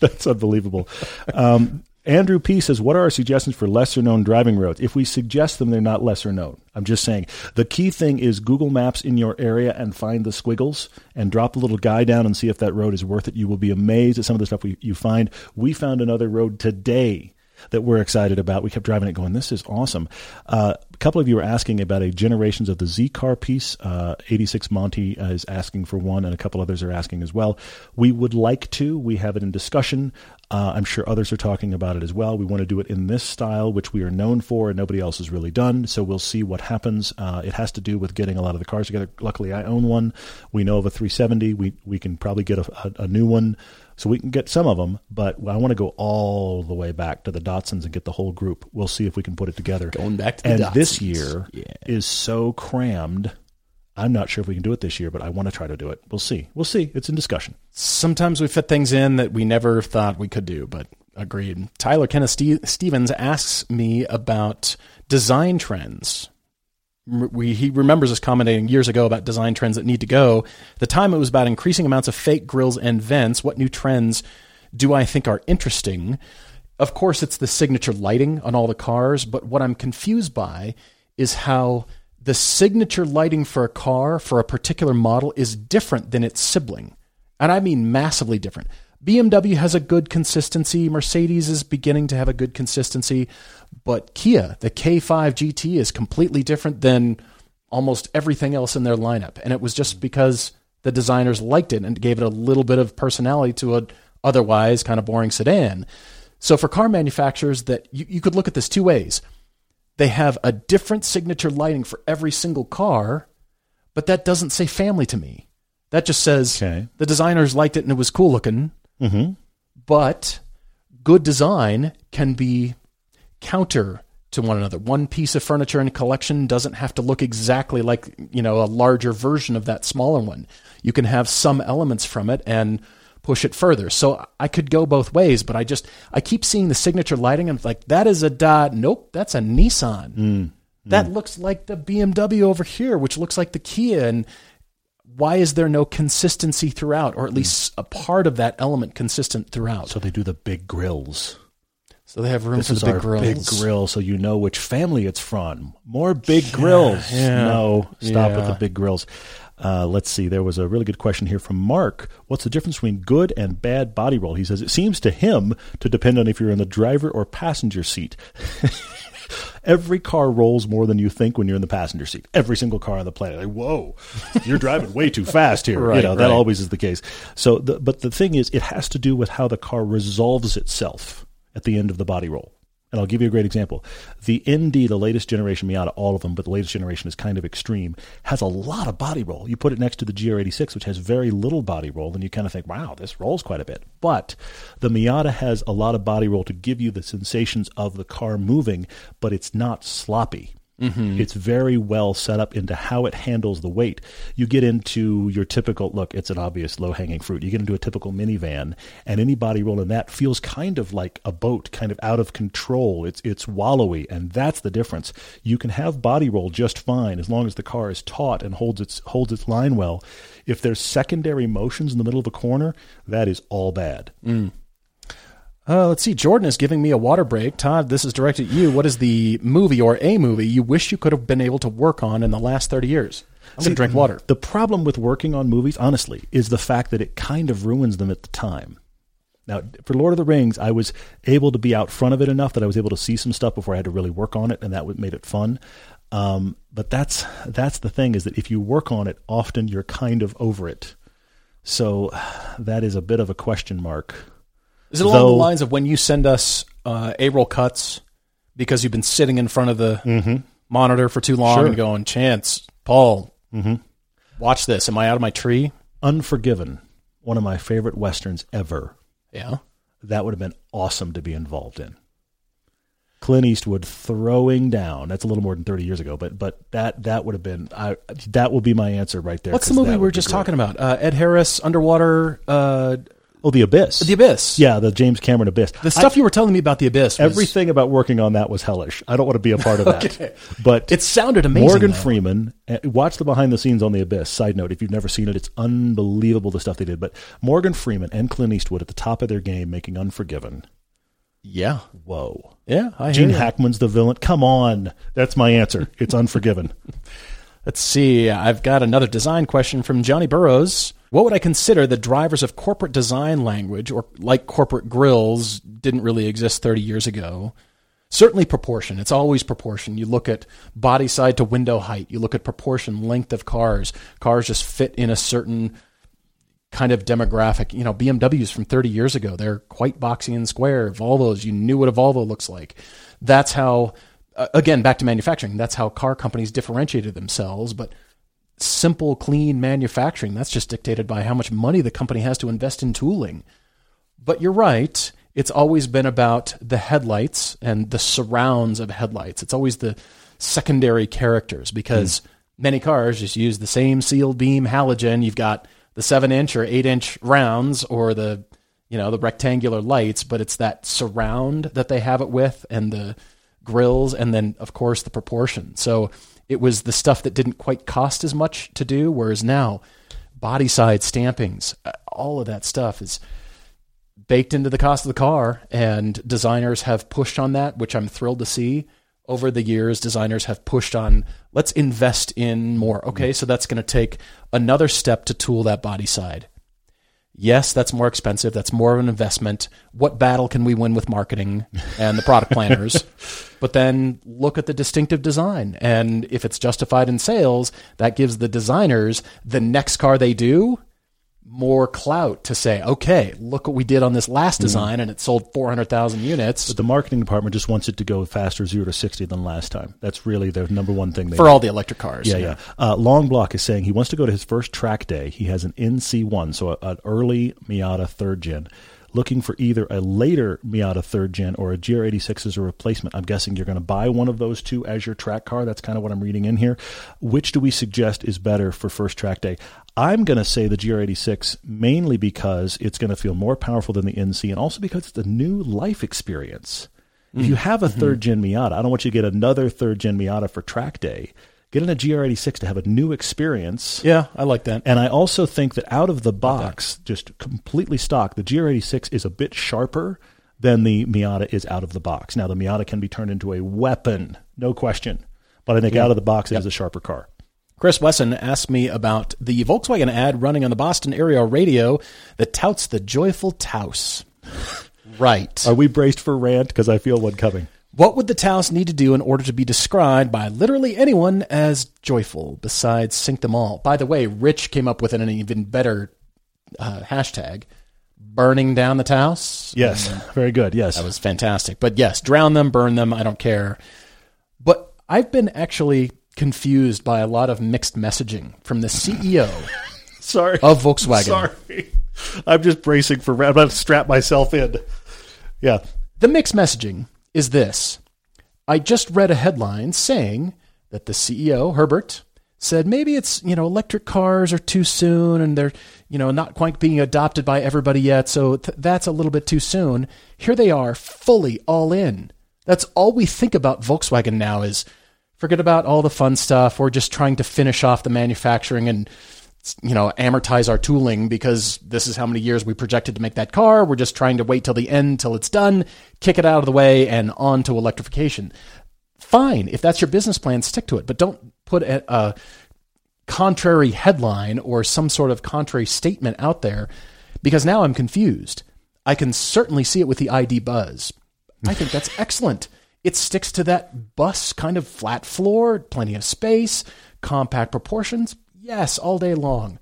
That's unbelievable. Um, Andrew P says, "What are our suggestions for lesser known driving roads? If we suggest them, they're not lesser known. I'm just saying the key thing is Google Maps in your area and find the squiggles and drop the little guy down and see if that road is worth it. You will be amazed at some of the stuff we, you find. We found another road today." That we're excited about. We kept driving it, going, "This is awesome." Uh, a couple of you were asking about a Generations of the Z car piece. Uh, 86 Monty is asking for one, and a couple others are asking as well. We would like to. We have it in discussion. Uh, I'm sure others are talking about it as well. We want to do it in this style, which we are known for, and nobody else has really done. So we'll see what happens. Uh, it has to do with getting a lot of the cars together. Luckily, I own one. We know of a 370. We we can probably get a, a, a new one, so we can get some of them. But I want to go all the way back to the Datsuns and get the whole group. We'll see if we can put it together. Going back to the and this year Yeah. is so crammed. I'm not sure if we can do it this year, but I want to try to do it. We'll see. We'll see. It's in discussion. Sometimes we fit things in that we never thought we could do, but agreed. Tyler Kenneth Ste- Stevens asks me about design trends. We, he remembers us commenting years ago about design trends that need to go. The time, it was about increasing amounts of fake grills and vents. What new trends do I think are interesting? Of course, it's the signature lighting on all the cars, but what I'm confused by is how the signature lighting for a car for a particular model is different than its sibling. And I mean massively different. BMW has a good consistency, Mercedes is beginning to have a good consistency, but Kia, the K5 GT is completely different than almost everything else in their lineup. And it was just because the designers liked it and gave it a little bit of personality to a otherwise kind of boring sedan. So for car manufacturers that you, you could look at this two ways. They have a different signature lighting for every single car, but that doesn't say family to me. That just says Okay. the designers liked it and it was cool looking. Mm-hmm. But good design can be counter to one another. One piece of furniture in a collection doesn't have to look exactly like, you know, a larger version of that smaller one. You can have some elements from it and push it further. So I could go both ways, but I just I keep seeing the signature lighting and I'm like that is a dot. Nope, that's a Nissan. That looks like the BMW over here, which looks like the Kia and why is there no consistency throughout, or at least a part of that element consistent throughout? So they do the big grills. So they have room This for is the big our grills. big grill, so you know which family it's from. More big grills. yeah. No, stop with the big grills. Uh, let's see. There was a really good question here from Mark. What's the difference between good and bad body roll? He says it seems to him to depend on if you're in the driver or passenger seat. [LAUGHS] Every car rolls more than you think when you're in the passenger seat. Every single car on the planet. Like, whoa, you're driving way too fast here. you Right, know, that always is the case. So, the, but the thing is, it has to do with how the car resolves itself at the end of the body roll. And I'll give you a great example. The ND, the latest generation Miata, all of them, but the latest generation is kind of extreme, has a lot of body roll. You put it next to the GR86, which has very little body roll, and you kind of think, wow, this rolls quite a bit. But the Miata has a lot of body roll to give you the sensations of the car moving, but it's not sloppy. Mm-hmm. It's very well set up into how it handles the weight. You get into your typical look, it's an obvious low hanging fruit. You get into a typical minivan, and any body roll in that feels kind of like a boat, kind of out of control. It's it's wallowy, and that's the difference. You can have body roll just fine as long as the car is taut and holds its holds its line well. If there's secondary motions in the middle of a corner, that is all bad. Mm. Uh, let's see. Jordan is giving me a water break. Todd, this is directed at you. What is the movie or a movie you wish you could have been able to work on in the last 30 years? I'm going to drink water. The problem with working on movies, honestly, is the fact that it kind of ruins them at the time. Now, for Lord of the Rings, I was able to be out front of it enough that I was able to see some stuff before I had to really work on it, and that made it fun. Um, but that's that's the thing is that if you work on it, often you're kind of over it. So [SIGHS] that is a bit of a question mark. Is it along Though- the lines of when you send us uh, A-roll cuts because you've been sitting in front of the monitor for too long Sure. and going, Chance, Paul, watch this. Am I out of my tree? Unforgiven, one of my favorite westerns ever. Yeah. That would have been awesome to be involved in. Clint Eastwood throwing down. That's a little more than thirty years ago, but but that that would have been. I that will be my answer right there. What's the movie we were just great. talking about? Uh, Ed Harris, Underwater, uh, Oh, the Abyss. The Abyss. Yeah, the James Cameron Abyss. The stuff you were telling me about The Abyss. Was, Everything about working on that was hellish. I don't want to be a part of [LAUGHS] that. Okay. But It sounded amazing. Morgan though. Freeman. uh, Watch the behind the scenes on The Abyss. Side note: if you've never seen it, it's unbelievable the stuff they did. But Morgan Freeman and Clint Eastwood at the top of their game, making Unforgiven. Yeah. Whoa. Yeah. I Gene. Hackman's the villain. Come on, that's my answer. It's Unforgiven. [LAUGHS] Let's see. I've got another design question from Johnny Burrows. What would I consider the drivers of corporate design language, or like corporate grills didn't really exist 30 years ago? Certainly proportion. It's always proportion. You look at body side to window height. You look at proportion, length of cars. Cars just fit in a certain kind of demographic. You know, BMWs from 30 years ago, they're quite boxy and square. Volvos, you knew what a Volvo looks like. That's how, uh, again, back to manufacturing, that's how car companies differentiated themselves. But simple, clean manufacturing, that's just dictated by how much money the company has to invest in tooling. But you're right. It's always been about the headlights and the surrounds of headlights. It's always the secondary characters because hmm. many cars just use the same sealed beam halogen. You've got the seven inch or eight inch rounds or the you know the rectangular lights, but it's that surround that they have it with and the grills and then of course the proportion. So it was the stuff that didn't quite cost as much to do, whereas now body side stampings, uh, all of that stuff is baked into the cost of the car and designers have pushed on that which i'm thrilled to see. Over the years designers have pushed on let's invest in more. Okay so that's going to take another step to tool that body side yes that's more expensive. That's more of an investment. What battle can we win with marketing and the product planners? [LAUGHS] But then look at the distinctive design. And if it's justified in sales that gives the designers the next car they do more clout to say, okay, look what we did on this last design, and it sold 400,000 units But the marketing department just wants it to go faster, zero to sixty, than last time. That's really their number one thing. They for all the electric cars. Yeah, yeah. Uh, Long Block is saying he wants to go to his first track day. He has an NC1, so a, an early Miata third gen. Looking for either a later Miata third gen or a GR86 as a replacement. I'm guessing you're going to buy one of those two as your track car. That's kind of what I'm reading in here. Which do we suggest is better for first track day? I'm going to say the GR86 mainly because it's going to feel more powerful than the NC and also because it's a new life experience. If you mm. have a mm-hmm. third gen Miata, I don't want you to get another third gen Miata for track day. Get in a GR86 to have a new experience. Yeah, I like that. And I also think that out of the box, just completely stock, the GR86 is a bit sharper than the Miata is out of the box. Now, the Miata can be turned into a weapon, no question. But I think out of the box, it is a sharper car. Chris Wesson asked me about the Volkswagen ad running on the Boston area radio that touts the joyful Taos. [LAUGHS] right. Are we braced for rant? Because I feel one coming. What would the Taos need to do in order to be described by literally anyone as joyful besides sink Them All? By the way, Rich came up with an even better uh, hashtag burning down the Taos. Yes, very good. Yes. That was fantastic. But yes, drown them, burn them, I don't care. But I've been actually confused by a lot of mixed messaging from the CEO [LAUGHS] sorry. of Volkswagen. Sorry. I'm just bracing for. I'm about to strap myself in. Yeah. The mixed messaging is this I just read a headline saying that the CEO, Herbert, said maybe it's, you know, electric cars are too soon and they're, you know, not quite being adopted by everybody yet. So th- that's a little bit too soon. Here they are, fully all in. That's all we think about Volkswagen now is forget about all the fun stuff. We're just trying to finish off the manufacturing and you know amortize our tooling because this is how many years we projected to make that car. We're just trying to wait till the end till it's done, kick it out of the way, and on to electrification. Fine, if that's your business plan, stick to it, but don't put a, a contrary headline or some sort of contrary statement out there because now I'm confused. I can certainly see it with the ID Buzz. I think that's [SIGHS] excellent. It sticks to that bus kind of flat floor, plenty of space, compact proportions. Yes, all day long.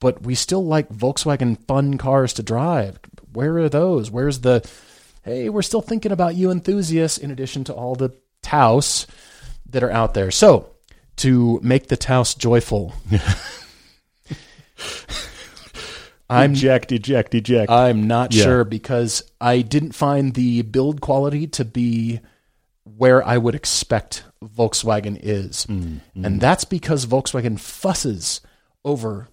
but we still like Volkswagen fun cars to drive. Where are those? Where's the hey, we're still thinking about you enthusiasts in addition to all the Taos that are out there. So, to make the Taos joyful, [LAUGHS] I'm eject, eject, eject. I'm not Yeah. sure because I didn't find the build quality to be where I would expect Volkswagen is. Mm, mm. And that's because Volkswagen fusses over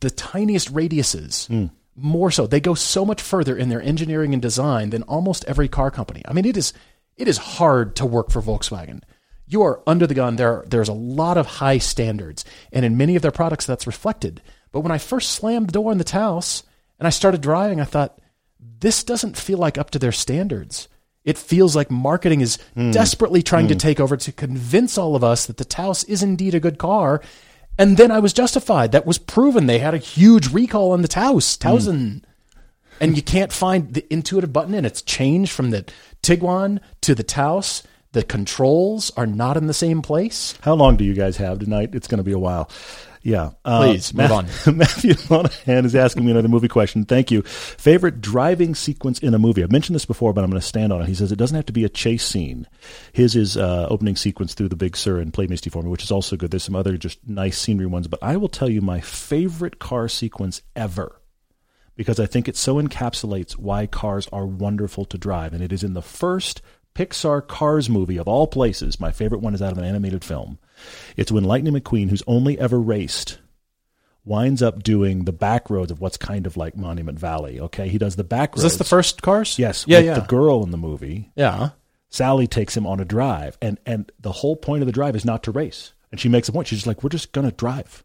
the tiniest radiuses. Mm. More so, they go so much further in their engineering and design than almost every car company. I mean, it is it is hard to work for Volkswagen. You are under the gun. There, there's a lot of high standards, and in many of their products, that's reflected. But when I first slammed the door in the Taos and I started driving, I thought, this doesn't feel like up to their standards. It feels like marketing is hmm. desperately trying to hmm. take over to convince all of us that the Taos is indeed a good car. And then I was justified. That was proven. They had a huge recall on the Taos, hmm. Tausen. And you can't find the intuitive button, and it's changed from the Tiguan to the Taos. The controls are not in the same place. How long do you guys have tonight? It's going to be a while. Yeah. Uh, Please, move on. [LAUGHS] Matthew Monahan is asking me another movie question. Thank you. Favorite driving sequence in a movie? I've mentioned this before, but I'm going to stand on it. He says it doesn't have to be a chase scene. His is uh, opening sequence through the Big Sur and Play Misty for me, which is also good. There's some other just nice scenery ones, but I will tell you my favorite car sequence ever because I think it so encapsulates why cars are wonderful to drive. And it is in the first Pixar Cars movie of all places. My favorite one is out of an animated film. It's when Lightning McQueen, who's only ever raced, winds up doing the back roads of what's kind of like Monument Valley. Okay, he does the back Is roads. this the first cars? Yes, Yeah, with yeah. the girl in the movie. yeah. Sally takes him on a drive, and and the whole point of the drive is not to race. And she makes a point. She's just like, we're just gonna drive.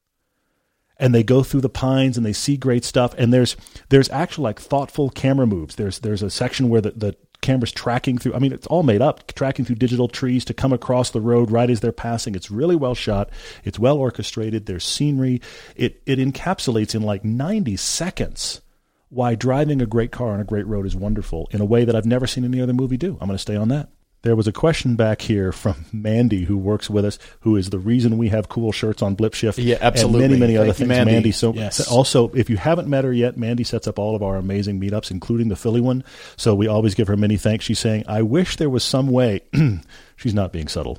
And they go through the pines and they see great stuff. And there's there's actual like thoughtful camera moves. There's there's a section where the, the camera's tracking through. I mean, it's all made up, tracking through digital trees to come across the road right as they're passing. It's really well shot. It's well orchestrated. There's scenery. It it encapsulates in like 90 seconds why driving a great car on a great road is wonderful in a way that I've never seen any other movie do. I'm going to stay on that. There was a question back here from Mandy, who works with us, who is the reason we have cool shirts on Blip Shift. Yeah, absolutely. And many, many other Thank you, things. Mandy. Mandy. So Yes. also, if you haven't met her yet, Mandy sets up all of our amazing meetups, including the Philly one. So we always give her many thanks. She's saying, I wish there was some way, [CLEARS THROAT] she's not being subtle.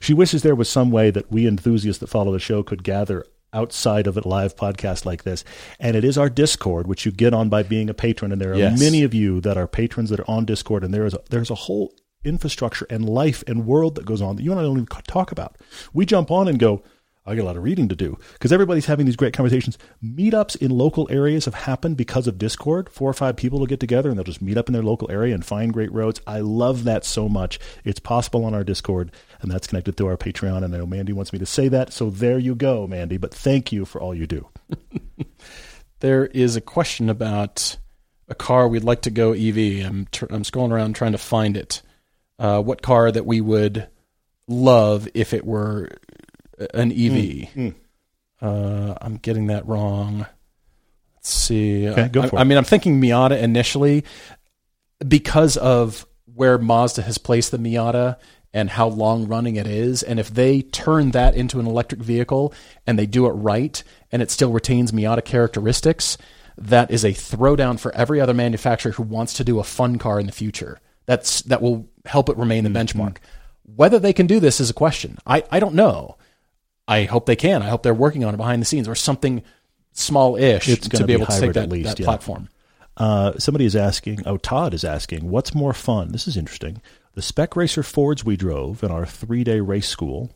She wishes there was some way that we enthusiasts that follow the show could gather outside of a live podcast like this. And it is our Discord, which you get on by being a patron. And there are Yes. many of you that are patrons that are on Discord. And there is a, there's a whole infrastructure and life and world that goes on that you and I don't even talk about. We jump on and go, I got a lot of reading to do because everybody's having these great conversations. Meetups in local areas have happened because of Discord. Four or five people will get together and they'll just meet up in their local area and find great roads. I love that so much. It's possible on our Discord, and that's connected through our Patreon. And I know Mandy wants me to say that, so there you go, Mandy. But thank you for all you do. [LAUGHS] There is a question about a car we'd like to go EV. I'm tr- I'm scrolling around trying to find it. Uh, what car that we would love if it were an EV? Mm, Uh, I'm getting that wrong. Let's see. Okay, go I, for I it. mean, I'm thinking Miata initially because of where Mazda has placed the Miata and how long running it is. And if they turn that into an electric vehicle and they do it right and it still retains Miata characteristics, that is a throwdown for every other manufacturer who wants to do a fun car in the future. That's that will help it remain the Mm-hmm. benchmark. Whether they can do this is a question. I, I don't know. I hope they can. I hope they're working on it behind the scenes or something small-ish It's to be be able to take hybrid that, at least, that yeah. platform. Uh, somebody is asking, oh, Todd is asking, what's more fun? This is interesting. The Spec Racer Fords we drove in our three day race school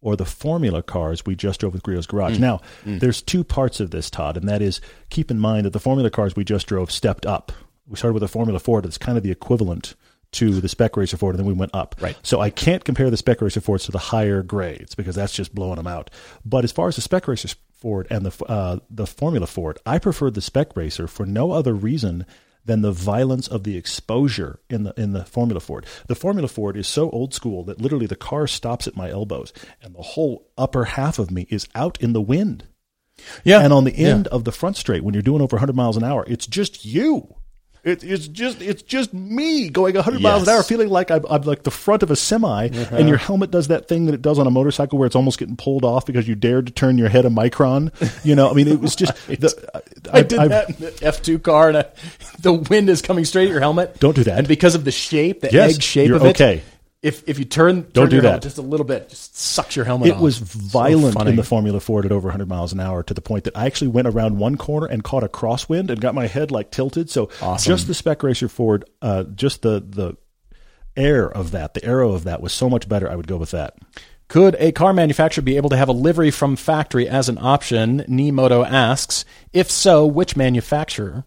or the Formula cars we just drove with Griot's Garage. Now, there's two parts of this, Todd, and that is keep in mind that the Formula cars we just drove stepped up. We started with a Formula Ford that's kind of the equivalent to the Spec Racer Ford, and then we went up. Right. So I can't compare the Spec Racer Fords to the higher grades because that's just blowing them out. But as far as the Spec Racer Ford and the uh, the Formula Ford, I preferred the Spec Racer for no other reason than the violence of the exposure in the in the Formula Ford. The Formula Ford is so old school that literally the car stops at my elbows, and the whole upper half of me is out in the wind. Yeah. And on the Yeah. end of the front straight, when you're doing over 100 miles an hour, it's just you. It, it's just it's just me going 100 miles an Uh-huh. hour, feeling like I'm, I'm like the front of a semi, and your helmet does that thing that it does on a motorcycle where it's almost getting pulled off because you dared to turn your head a micron. You know, I mean, it was just [LAUGHS] the, I did I've- that in the F two car, and I, [LAUGHS] the wind is coming straight at your helmet. Don't do that. And because of the shape, the Yes, egg shape you're of it, okay. If if you turn, Don't turn do that. just a little bit, just sucks your helmet It off. was violent funny. in the Formula Ford at over 100 miles an hour to the point that I actually went around one corner and caught a crosswind and got my head like tilted. So Awesome. just the Spec Racer Ford, uh, just the the air of that, the aero of that was so much better. I would go with that. Could a car manufacturer be able to have a livery from factory as an option? Nimoto asks. If so, which manufacturer?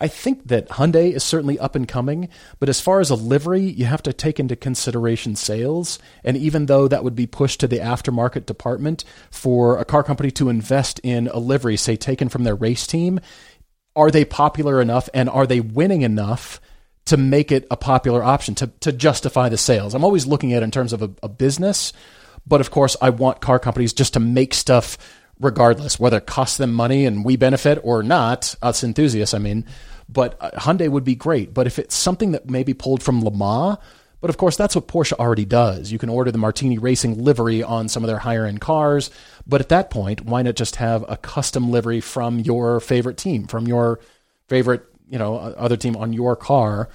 I think that Hyundai is certainly up and coming, but as far as a livery, you have to take into consideration sales. And even though that would be pushed to the aftermarket department for a car company to invest in a livery, say taken from their race team, are they popular enough and are they winning enough to make it a popular option to, to justify the sales? I'm always looking at it in terms of a, a business, but of course, I want car companies just to make stuff regardless, whether it costs them money and we benefit or not, us enthusiasts, I mean. But uh, Hyundai would be great. But if it's something that may be pulled from Le Mans, but of course, that's what Porsche already does. You can order the Martini Racing livery on some of their higher end cars. But at that point, why not just have a custom livery from your favorite team, from your favorite, you know, other team on your car?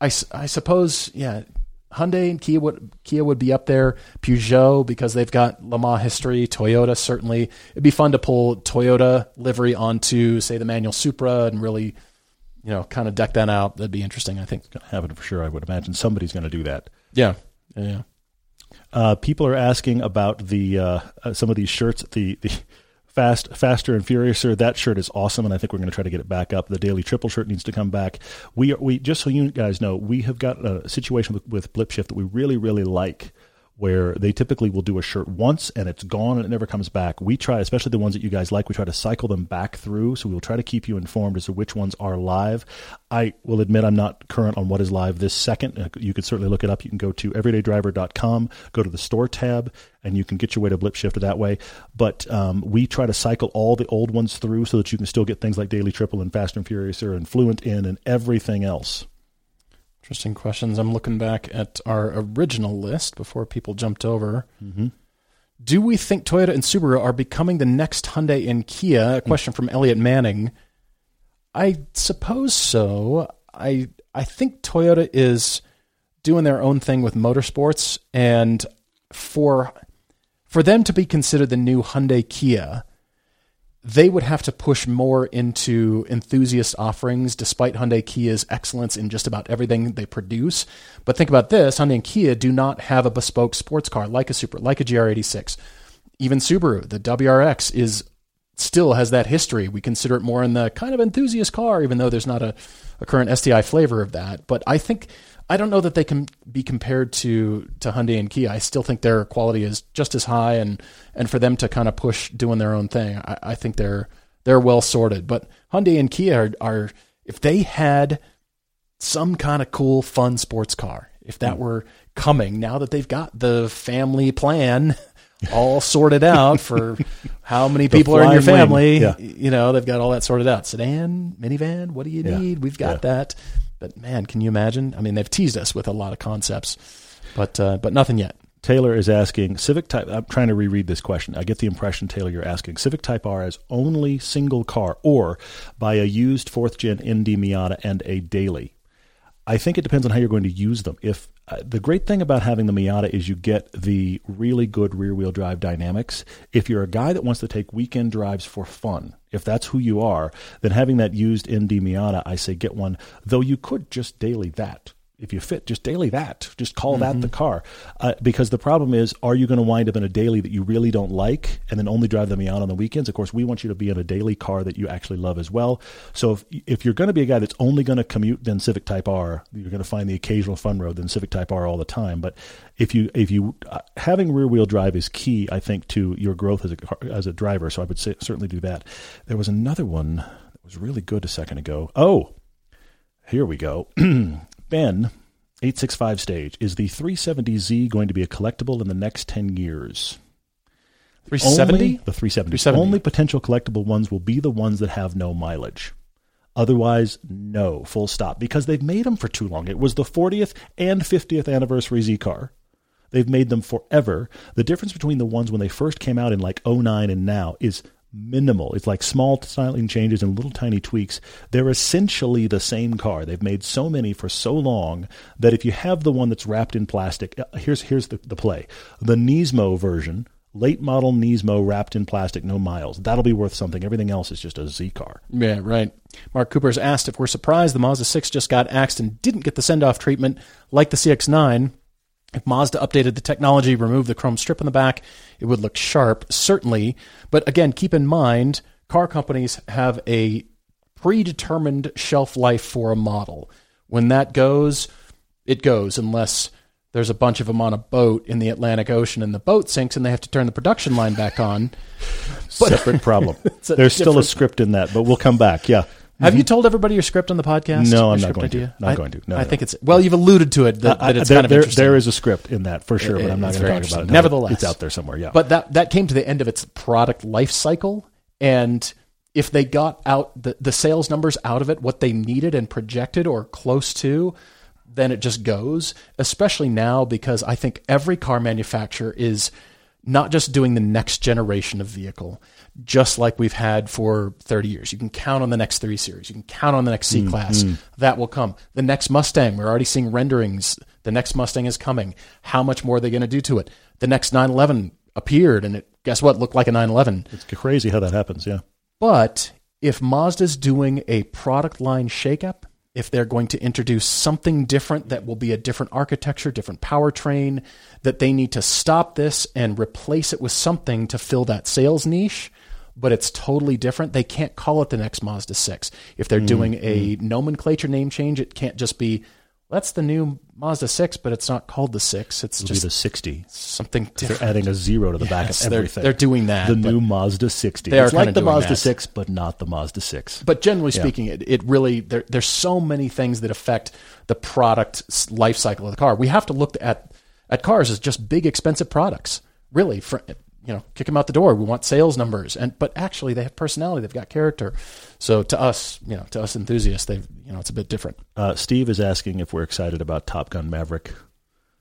I, I suppose, yeah, Hyundai and Kia would Kia would be up there. Peugeot because they've got Le Mans history. Toyota certainly. It'd be fun to pull Toyota livery onto say the manual Supra and really, you know, kind of deck that out. That'd be interesting. I think. it's Going to happen for sure. I would imagine somebody's going to do that. Yeah. Yeah. Uh, people are asking about the uh, uh, some of these shirts. The the fast, faster and furiouser. That shirt is awesome, and I think we're going to try to get it back up. The daily triple shirt needs to come back. We are, we just so you guys know, we have got a situation with, with Blip Shift that we really really like. Where they typically will do a shirt once and it's gone and it never comes back. We try, especially the ones that you guys like, we try to cycle them back through. So we will try to keep you informed as to which ones are live. I will admit I'm not current on what is live this second. Uh, You can certainly look it up. You can go to everydaydriver.com, go to the store tab, and you can get your way to Blip Shift that way. But um, we try to cycle all the old ones through so that you can still get things like Daily Triple and Fast and Furiouser and Fluent in and everything else. Interesting questions. I'm looking back at our original list before people jumped over. Mm-hmm. Do we think Toyota and Subaru are becoming the next Hyundai and Kia? A question from Elliot Manning. I suppose so. I I think Toyota is doing their own thing with motorsports, and for for them to be considered the new Hyundai Kia, they would have to push more into enthusiast offerings, despite Hyundai Kia's excellence in just about everything they produce. But think about this: Hyundai and Kia do not have a bespoke sports car like a Supra, like a GR86. Even Subaru, the WRX is still has that history. We consider it more in the kind of enthusiast car, even though there's not a, a current STI flavor of that. But I think I don't know that they can be compared to to Hyundai and Kia. I still think their quality is just as high, and and for them to kind of push doing their own thing, I, I think they're they're well sorted. But Hyundai and Kia are, are if they had some kind of cool, fun sports car, if that were coming now that they've got the family plan all sorted out for [LAUGHS] how many people are in your family. yeah. You know, they've got all that sorted out. Sedan, minivan, what do you Yeah. need? We've got that. But man, can you imagine? I mean, they've teased us with a lot of concepts, but uh, but nothing yet. Taylor is asking Civic Type. I'm trying to reread this question. I get the impression, Taylor, you're asking Civic Type R as only single car or buy a used fourth gen ND Miata and a daily. I think it depends on how you're going to use them. If uh, the great thing about having the Miata is you get the really good rear wheel drive dynamics. If you're a guy that wants to take weekend drives for fun, if that's who you are, then having that used ND Miata, I say get one. Though you could just daily that. If you fit, just daily that. Just call that the car. Uh, because the problem is, are you going to wind up in a daily that you really don't like and then only drive the Miata on the weekends? Of course, we want you to be in a daily car that you actually love as well. So if, if you're going to be a guy that's only going to commute, then Civic Type R, you're going to find the occasional fun road, then Civic Type R all the time. But if you if you uh, having rear wheel drive is key, I think, to your growth as a car- as a driver. So I would say, certainly do that. There was another one that was really good a second ago. Oh, here we go. [CLEARS THROAT] Ben, 865 stage. Is the 370Z going to be a collectible in the next 10 years? Only 370? the 370. 370. Only potential collectible ones will be the ones that have no mileage. Otherwise, no, full stop, because they've made them for too long. It was the 40th and 50th anniversary Z car. They've made them forever. The difference between the ones when they first came out in like 09 and now is minimal. It's like small styling changes and little tiny tweaks. They're essentially the same car. They've made so many for so long that if you have the one that's wrapped in plastic, uh, here's here's the, the play. The Nismo version, late model Nismo wrapped in plastic, no miles. That'll be worth something. Everything else is just a Z car. Yeah, right. Mark Cooper's asked if we're surprised the Mazda 6 just got axed and didn't get the send off treatment like the CX9. If Mazda updated the technology, removed the chrome strip on the back, it would look sharp, certainly. But again, keep in mind, car companies have a predetermined shelf life for a model. When that goes, it goes, unless there's a bunch of them on a boat in the Atlantic Ocean and the boat sinks and they have to turn the production line back on. Separate problem. [LAUGHS] There's still a script in that, but we'll come back. Yeah. Have you mm-hmm. told everybody your script on the podcast? No, Your I'm not script going to. idea? Not I, going to. No, I no. think it's well. You've alluded to it that, I- that it's there, kind of there- interesting. there is a script in that for sure, but I'm not it's going to talk about it. interesting. now. Nevertheless, it's out there somewhere. Yeah, But that that came to the end of its product life cycle, and if they got out the the sales numbers out of it, what they needed and projected or close to, then it just goes. Especially now because I think every car manufacturer is not just doing the next generation of vehicle, just like we've had for 30 years. You can count on the next 3 Series. You can count on the next C Class. Mm-hmm. That will come. The next Mustang, we're already seeing renderings. The next Mustang is coming. How much more are they going to do to it? The next 911 appeared, and it, guess what? Looked like a 911. it's crazy how that happens. Yeah. But if Mazda's doing a product line shakeup, if they're going to introduce something different that will be a different architecture, different powertrain, that they need to stop this and replace it with something to fill that sales niche, but it's totally different. They can't call it the next Mazda 6. If they're doing mm-hmm. a nomenclature name change, it can't just be that's the new Mazda 6, but it's not called the 6. It's It'll just be the 60. something different. They're adding a zero to the back Yes, of they're- everything. they're doing that, The new Mazda 60. They are it's like the Mazda that. 6, but not the Mazda 6. But generally speaking, it, it really there, there's so many things that affect the product life cycle of the car. We have to look at at cars as just big expensive products. Really, for you know, kick them out the door. We want sales numbers, and but actually they have personality. They've got character. So to us, you know, to us enthusiasts, they you know, it's a bit different. Uh, Steve is asking if we're excited about Top Gun Maverick.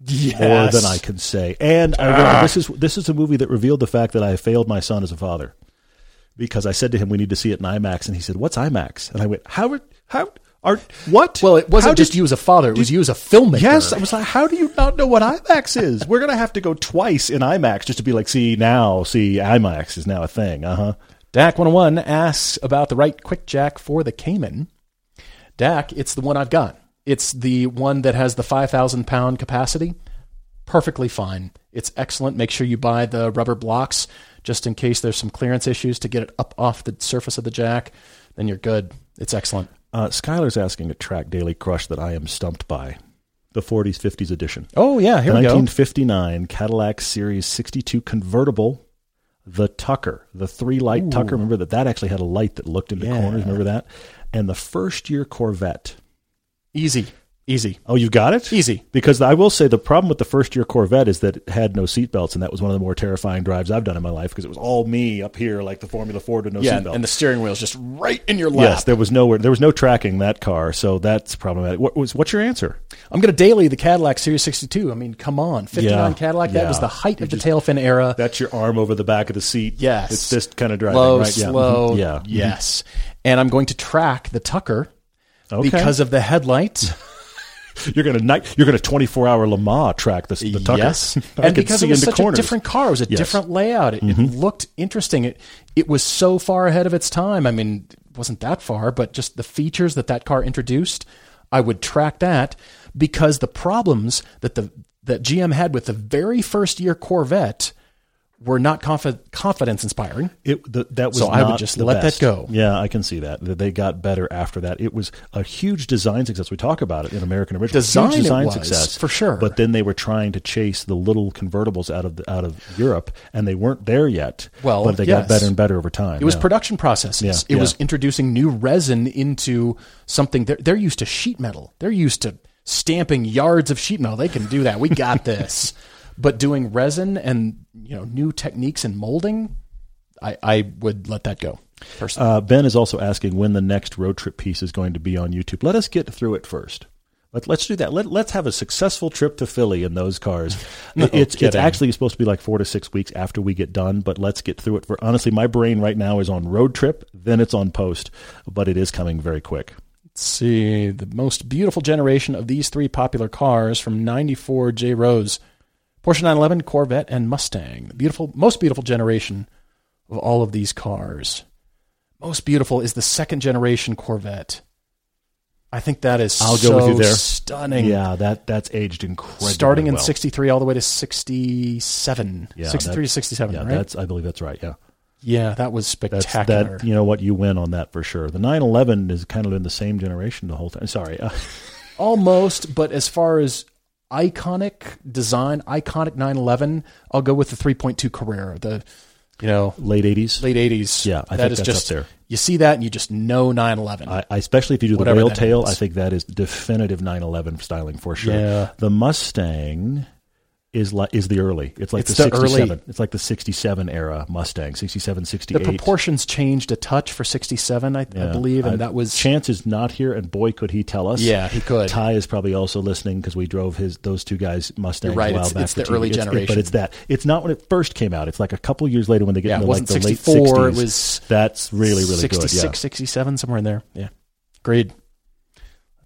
Yes. More than I can say. And I remember this is this is a movie that revealed the fact that I failed my son as a father. Because I said to him, we need to see it in IMAX. And he said, what's IMAX? And I went, how, how, are, what? Well, it wasn't How just did- you as a father; it was you as a filmmaker. Yes, I was like, how do you not know what IMAX is? We're gonna have to go twice in IMAX just to be like, see now, see IMAX is now a thing. Uh huh. Dak 101 asks about the right QuickJack for the Cayman. Dak, it's the one I've got. It's the one that has the 5,000 pound capacity. Perfectly fine. It's excellent. Make sure you buy the rubber blocks just in case there's some clearance issues to get it up off the surface of the jack. Then you're good. It's excellent. Uh, Skylar's asking a track daily crush that I am stumped by. The 40s, 50s edition. Oh, yeah. Here we go. 1959 Cadillac Series 62 convertible, the Tucker, the three light Tucker. Remember that that actually had a light that looked into Yeah. corners. Remember that? And the first year Corvette. Easy. Easy. Oh, you got it? Easy. Because I will say the problem with the first year Corvette is that it had no seatbelts, and that was one of the more terrifying drives I've done in my life because it was all me up here like the Formula Ford with no Yeah. seatbelt. And the steering wheel's just right in your lap. yes, there was nowhere, there was no tracking that car, so that's problematic. What was what's your answer? I'm going to daily the Cadillac Series 62. I mean, come on. 59 Yeah. Cadillac. That was the height of the tail fin era. That's your arm over the back of the seat. Yes. it's this kind of driving, Low, right? Yeah. slow. Mhm. Yeah, Yes. And I'm going to track the Tucker Okay. because of the headlights. [LAUGHS] You're gonna night. You're gonna 24 hour Le Mans track the, the Tucker. Yes. [LAUGHS] And because it was such corners. a different car. It was a Yes. Mm-hmm. different layout. It, it looked interesting. It, it was so far ahead of its time. I mean, it wasn't that far, but just the features that that car introduced, I would track that because the problems that the that GM had with the very first year Corvette were not confi- confidence inspiring. It the, that was So I would just let that go. Yeah, I can see that. That They got better after that. It was a huge design success. We talk about it in American Original. Design huge design was, success for sure. But then they were trying to chase the little convertibles out of the, out of Europe, and they weren't there yet. Well, but they yes. got better and better over time. It was yeah. production processes. Yeah, it yeah. was introducing new resin into something. They're, they're used to sheet metal. They're used to stamping yards of sheet metal. They can do that. We got this. [LAUGHS] but doing resin and you know new techniques in molding, I, I would let that go. personally. Uh, ben is also asking when the next road trip piece is going to be on YouTube. Let us get through it first. Let, let's do that. Let, let's have a successful trip to Philly in those cars. [LAUGHS] No it's it's actually supposed to be like four to six weeks after we get done, but let's get through it. For honestly, my brain right now is on road trip, then it's on post, but it is coming very quick. Let's see the most beautiful generation of these three popular cars from 94 J Rose. Porsche 911, Corvette, and Mustang. The beautiful, most beautiful generation of all of these cars. Most beautiful is the second generation Corvette. I think that is I'll so go with you there. stunning. Yeah, that that's aged incredibly Starting in well. 63 all the way to 67. Yeah, 63 to 67, Yeah, right? that's I believe that's right. Yeah. yeah, that was That's spectacular. that. You know what? You win on that for sure. The 911 is kind of in the same generation the whole time. Sorry. [LAUGHS] Almost, but as far as iconic design, iconic 911, I'll go with the 3.2 Carrera. The you know late 80s. late 80s. Yeah, I that think is that's just up there. you see that and you just know 911. I, I especially if you do the that tail, means. I think that is definitive 911 styling for sure. Yeah. The Mustang is like is the early. It's like It's the the 67. early- It's like the 67 era Mustang, 67, the proportions changed a touch for 67, I, I believe, and I- that was Chance is not here, and boy, could he tell us. yeah, he could. Ty is probably also listening because we drove his those two guys Mustangs You're right, a while it's- back. it's the early It's- generation. but it's that. It's not when it first came out. It's like a couple years later when they get Yeah, into like the late 64, 60s. it was That's really really 66, good. Yeah. 67, somewhere in there. Yeah, agreed.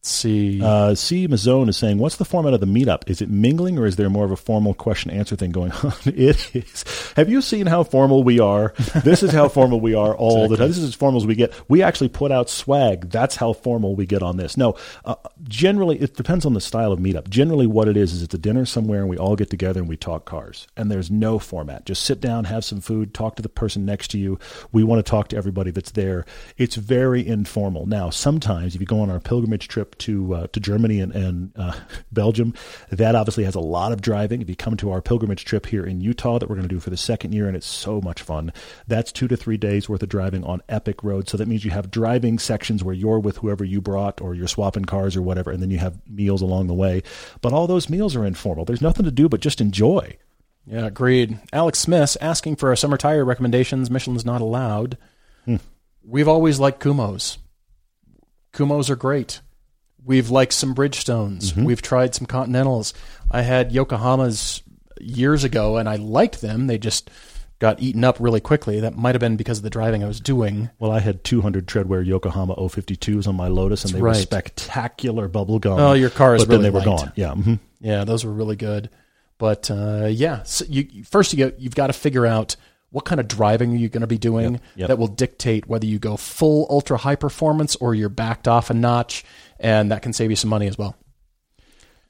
See. Uh, C. Mazzone is saying, "What's the format of the meetup? Is it mingling or is there more of a formal question answer thing going [LAUGHS] on?" it is. Have you seen how formal we are? This is how formal we are all the time. This is as formal as we get. We actually put out swag. That's how formal we get on this. No, uh, generally it depends on the style of meetup. Generally, what it is is it's a dinner somewhere and we all get together and we talk cars. And there's no format. Just sit down, have some food, talk to the person next to you. We want to talk to everybody that's there. It's very informal. Now, sometimes if you go on our pilgrimage trip to uh, to Germany and, and uh, [LAUGHS] Belgium, that obviously has a lot of driving. If you come to our pilgrimage trip here in Utah that we're going to do for the second year, and it's so much fun, that's two to three days worth of driving on epic roads. So that means you have driving sections where you're with whoever you brought, or you're swapping cars or whatever, and then you have meals along the way. But all those meals are informal. There's nothing to do but just enjoy. Yeah, agreed. Alex Smith asking for our summer tire recommendations. Michelin's not allowed. Hmm. We've always liked Kumhos. Kumhos are great. We've liked some Bridgestones. Mm-hmm. We've tried some Continentals. I had Yokohamas years ago, and I liked them. They just got eaten up really quickly. That might have been because of the driving I was doing. Well, I had 200 treadwear Yokohama 052s on my Lotus, and they were spectacular bubble gum. Oh, your car is but then really they were light. gone. Yeah. hmm Yeah, those were really good. But uh, yeah, so you, first you get, you've got to figure out what kind of driving are you going to be doing Yep, yep. that will dictate whether you go full ultra high performance or you're backed off a notch, and that can save you some money as well.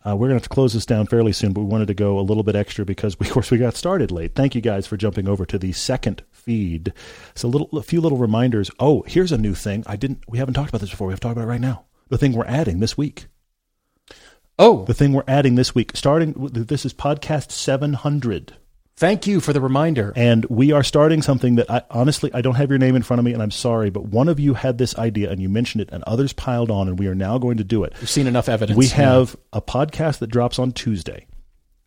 Uh, we're going to have to close this down fairly soon, but we wanted to go a little bit extra because, we, [LAUGHS] of course, we got started late. Thank you guys for jumping over to the second feed. So, a little, a few little reminders. Oh, here's a new thing. I didn't. We haven't talked about this before. We have to talk about it right now. The thing we're adding this week. Oh, The thing we're adding this week. Starting. with- This is podcast 700. Thank you for the reminder. And we are starting something that I honestly I don't have your name in front of me and I'm sorry, but one of you had this idea and you mentioned it and others piled on and we are now going to do it. We've seen enough evidence. We Yeah. have a podcast that drops on Tuesday.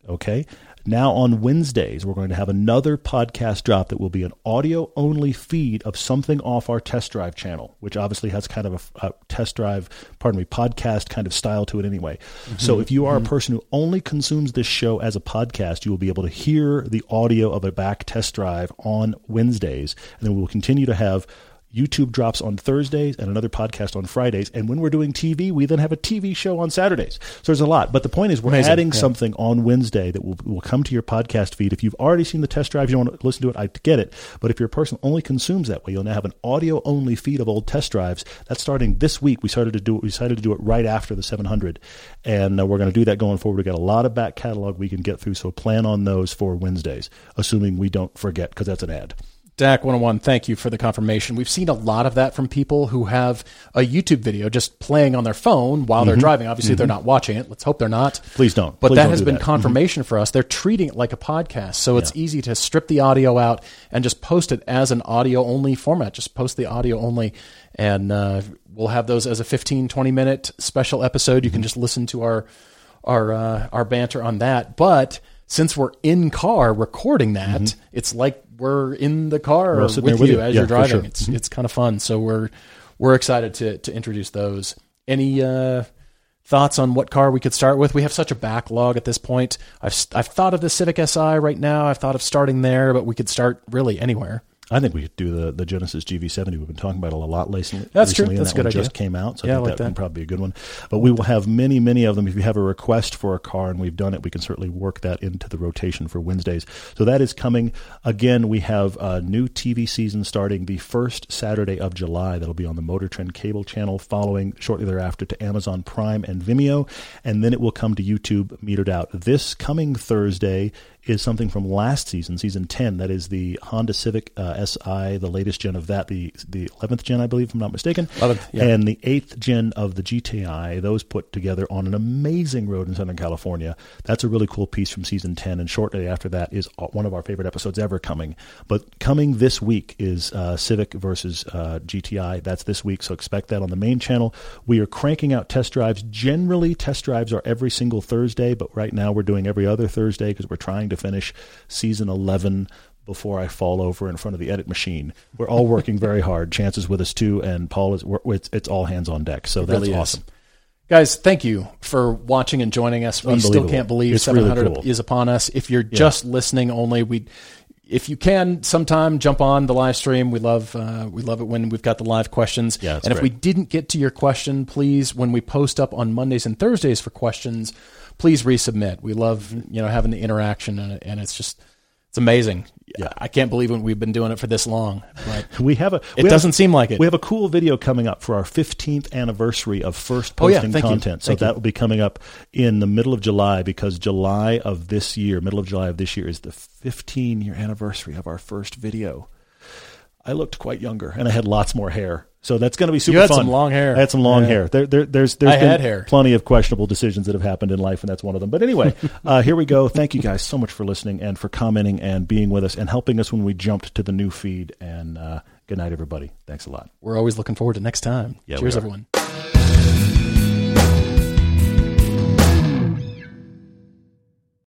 Okay. Now on Wednesdays, we're going to have another podcast drop that will be an audio only feed of something off our test drive channel, which obviously has kind of a, a test drive, pardon me, podcast kind of style to it anyway. So mm-hmm. if you are a mm-hmm. person who only consumes this show as a podcast, you will be able to hear the audio of a back test drive on Wednesdays. And then we will continue to have YouTube drops on Thursdays and another podcast on Fridays. And when we're doing TV, we then have a TV show on Saturdays. So there's a lot. But the point is, we're Amazing. adding Yeah. something on Wednesday that will, will come to your podcast feed. If you've already seen the test drive, you don't want to listen to it, I get it. But if you're person only consumes that way, you'll now have an audio only feed of old test drives. That's starting this week. We started to do it. We decided to do it right after the 700. And uh, we're going to do that going forward. We've got a lot of back catalog we can get through. So plan on those for Wednesdays, assuming we don't forget, because that's an ad. DAC 101, thank you for the confirmation. We've seen a lot of that from people who have a YouTube video just playing on their phone while they're driving. Obviously, they're not watching it. Let's hope they're not. Please don't. But Please that don't has been that. Mm-hmm. confirmation for us. They're treating it like a podcast. So it's easy to strip the audio out and just post it as an audio only format. Just post the audio only. And uh, we'll have those as a 15, 20 minute special episode. You Mm-hmm. can just listen to our our uh, our banter on that. But since we're in car recording that, it's like we're in the car Mm-hmm. with, there you, with you. as Yeah, you're driving. sure. Mm-hmm. It's it's kind of fun. So we're we're excited to to introduce those. Any uh, thoughts on what car we could start with? We have such a backlog at this point. I've I've thought of the Civic Si right now. I've thought of starting there, but we could start really anywhere. I think we could do the, the Genesis GV70. We've been talking about it a lot recently. That's true. recently, That's a that good one idea. just came out, so Yeah, I I think like that, that. would probably be a good one. But we will have many, many of them. If you have a request for a car and we've done it, we can certainly work that into the rotation for Wednesdays. So that is coming. Again, we have a new TV season starting the first Saturday of July. That'll be on the Motor Trend cable channel, following shortly thereafter to Amazon Prime and Vimeo, and then it will come to YouTube metered out. This coming Thursday is something from last season, season 10. That is the Honda Civic uh, SI, the latest gen of that, the the 11th gen, I believe, if I'm not mistaken. 11th, yeah. And the 8th gen of the GTI, those put together on an amazing road in Southern California. That's a really cool piece from season 10. And shortly after that is one of our favorite episodes ever coming. But coming this week is uh, Civic versus uh, GTI. That's this week, so expect that on the main channel. We are cranking out test drives. Generally, test drives are every single Thursday, but right now we're doing every other Thursday because we're trying to finish season 11 before I fall over in front of the edit machine. We're all working very hard. Chance is with us too, and Paul is. It's, it's all hands on deck. So that's really awesome. Guys, thank you for watching and joining us. We still can't believe It's really 700 cool. is upon us. If you're just listening only, we if you can sometime jump on the live stream. We love uh, we love it when we've got the live questions. Yeah, and if we didn't get to your question, please when we post up on Mondays and Thursdays for questions, please resubmit. We love you know having the interaction and, and it's just it's amazing. Yeah. I can't believe we've been doing it for this long. But [LAUGHS] We have a. It we have- doesn't seem like it. We have a cool video coming up for our 15th anniversary of first Oh, yeah. posting Thank you. content. So that will be coming up in the middle of July because July of this year, middle of July of this year, is the 15 year anniversary of our first video. I looked quite younger and I had lots more hair. So that's going to be super had fun. some long hair. I had some long Yeah. hair. There, there, there's there's I been had hair. plenty of questionable decisions that have happened in life, and that's one of them. But anyway, [LAUGHS] uh, here we go. Thank you guys so much for listening and for commenting and being with us and helping us when we jumped to the new feed. And uh, good night, everybody. Thanks a lot. we're always looking forward to next time. Yeah, Cheers, everyone.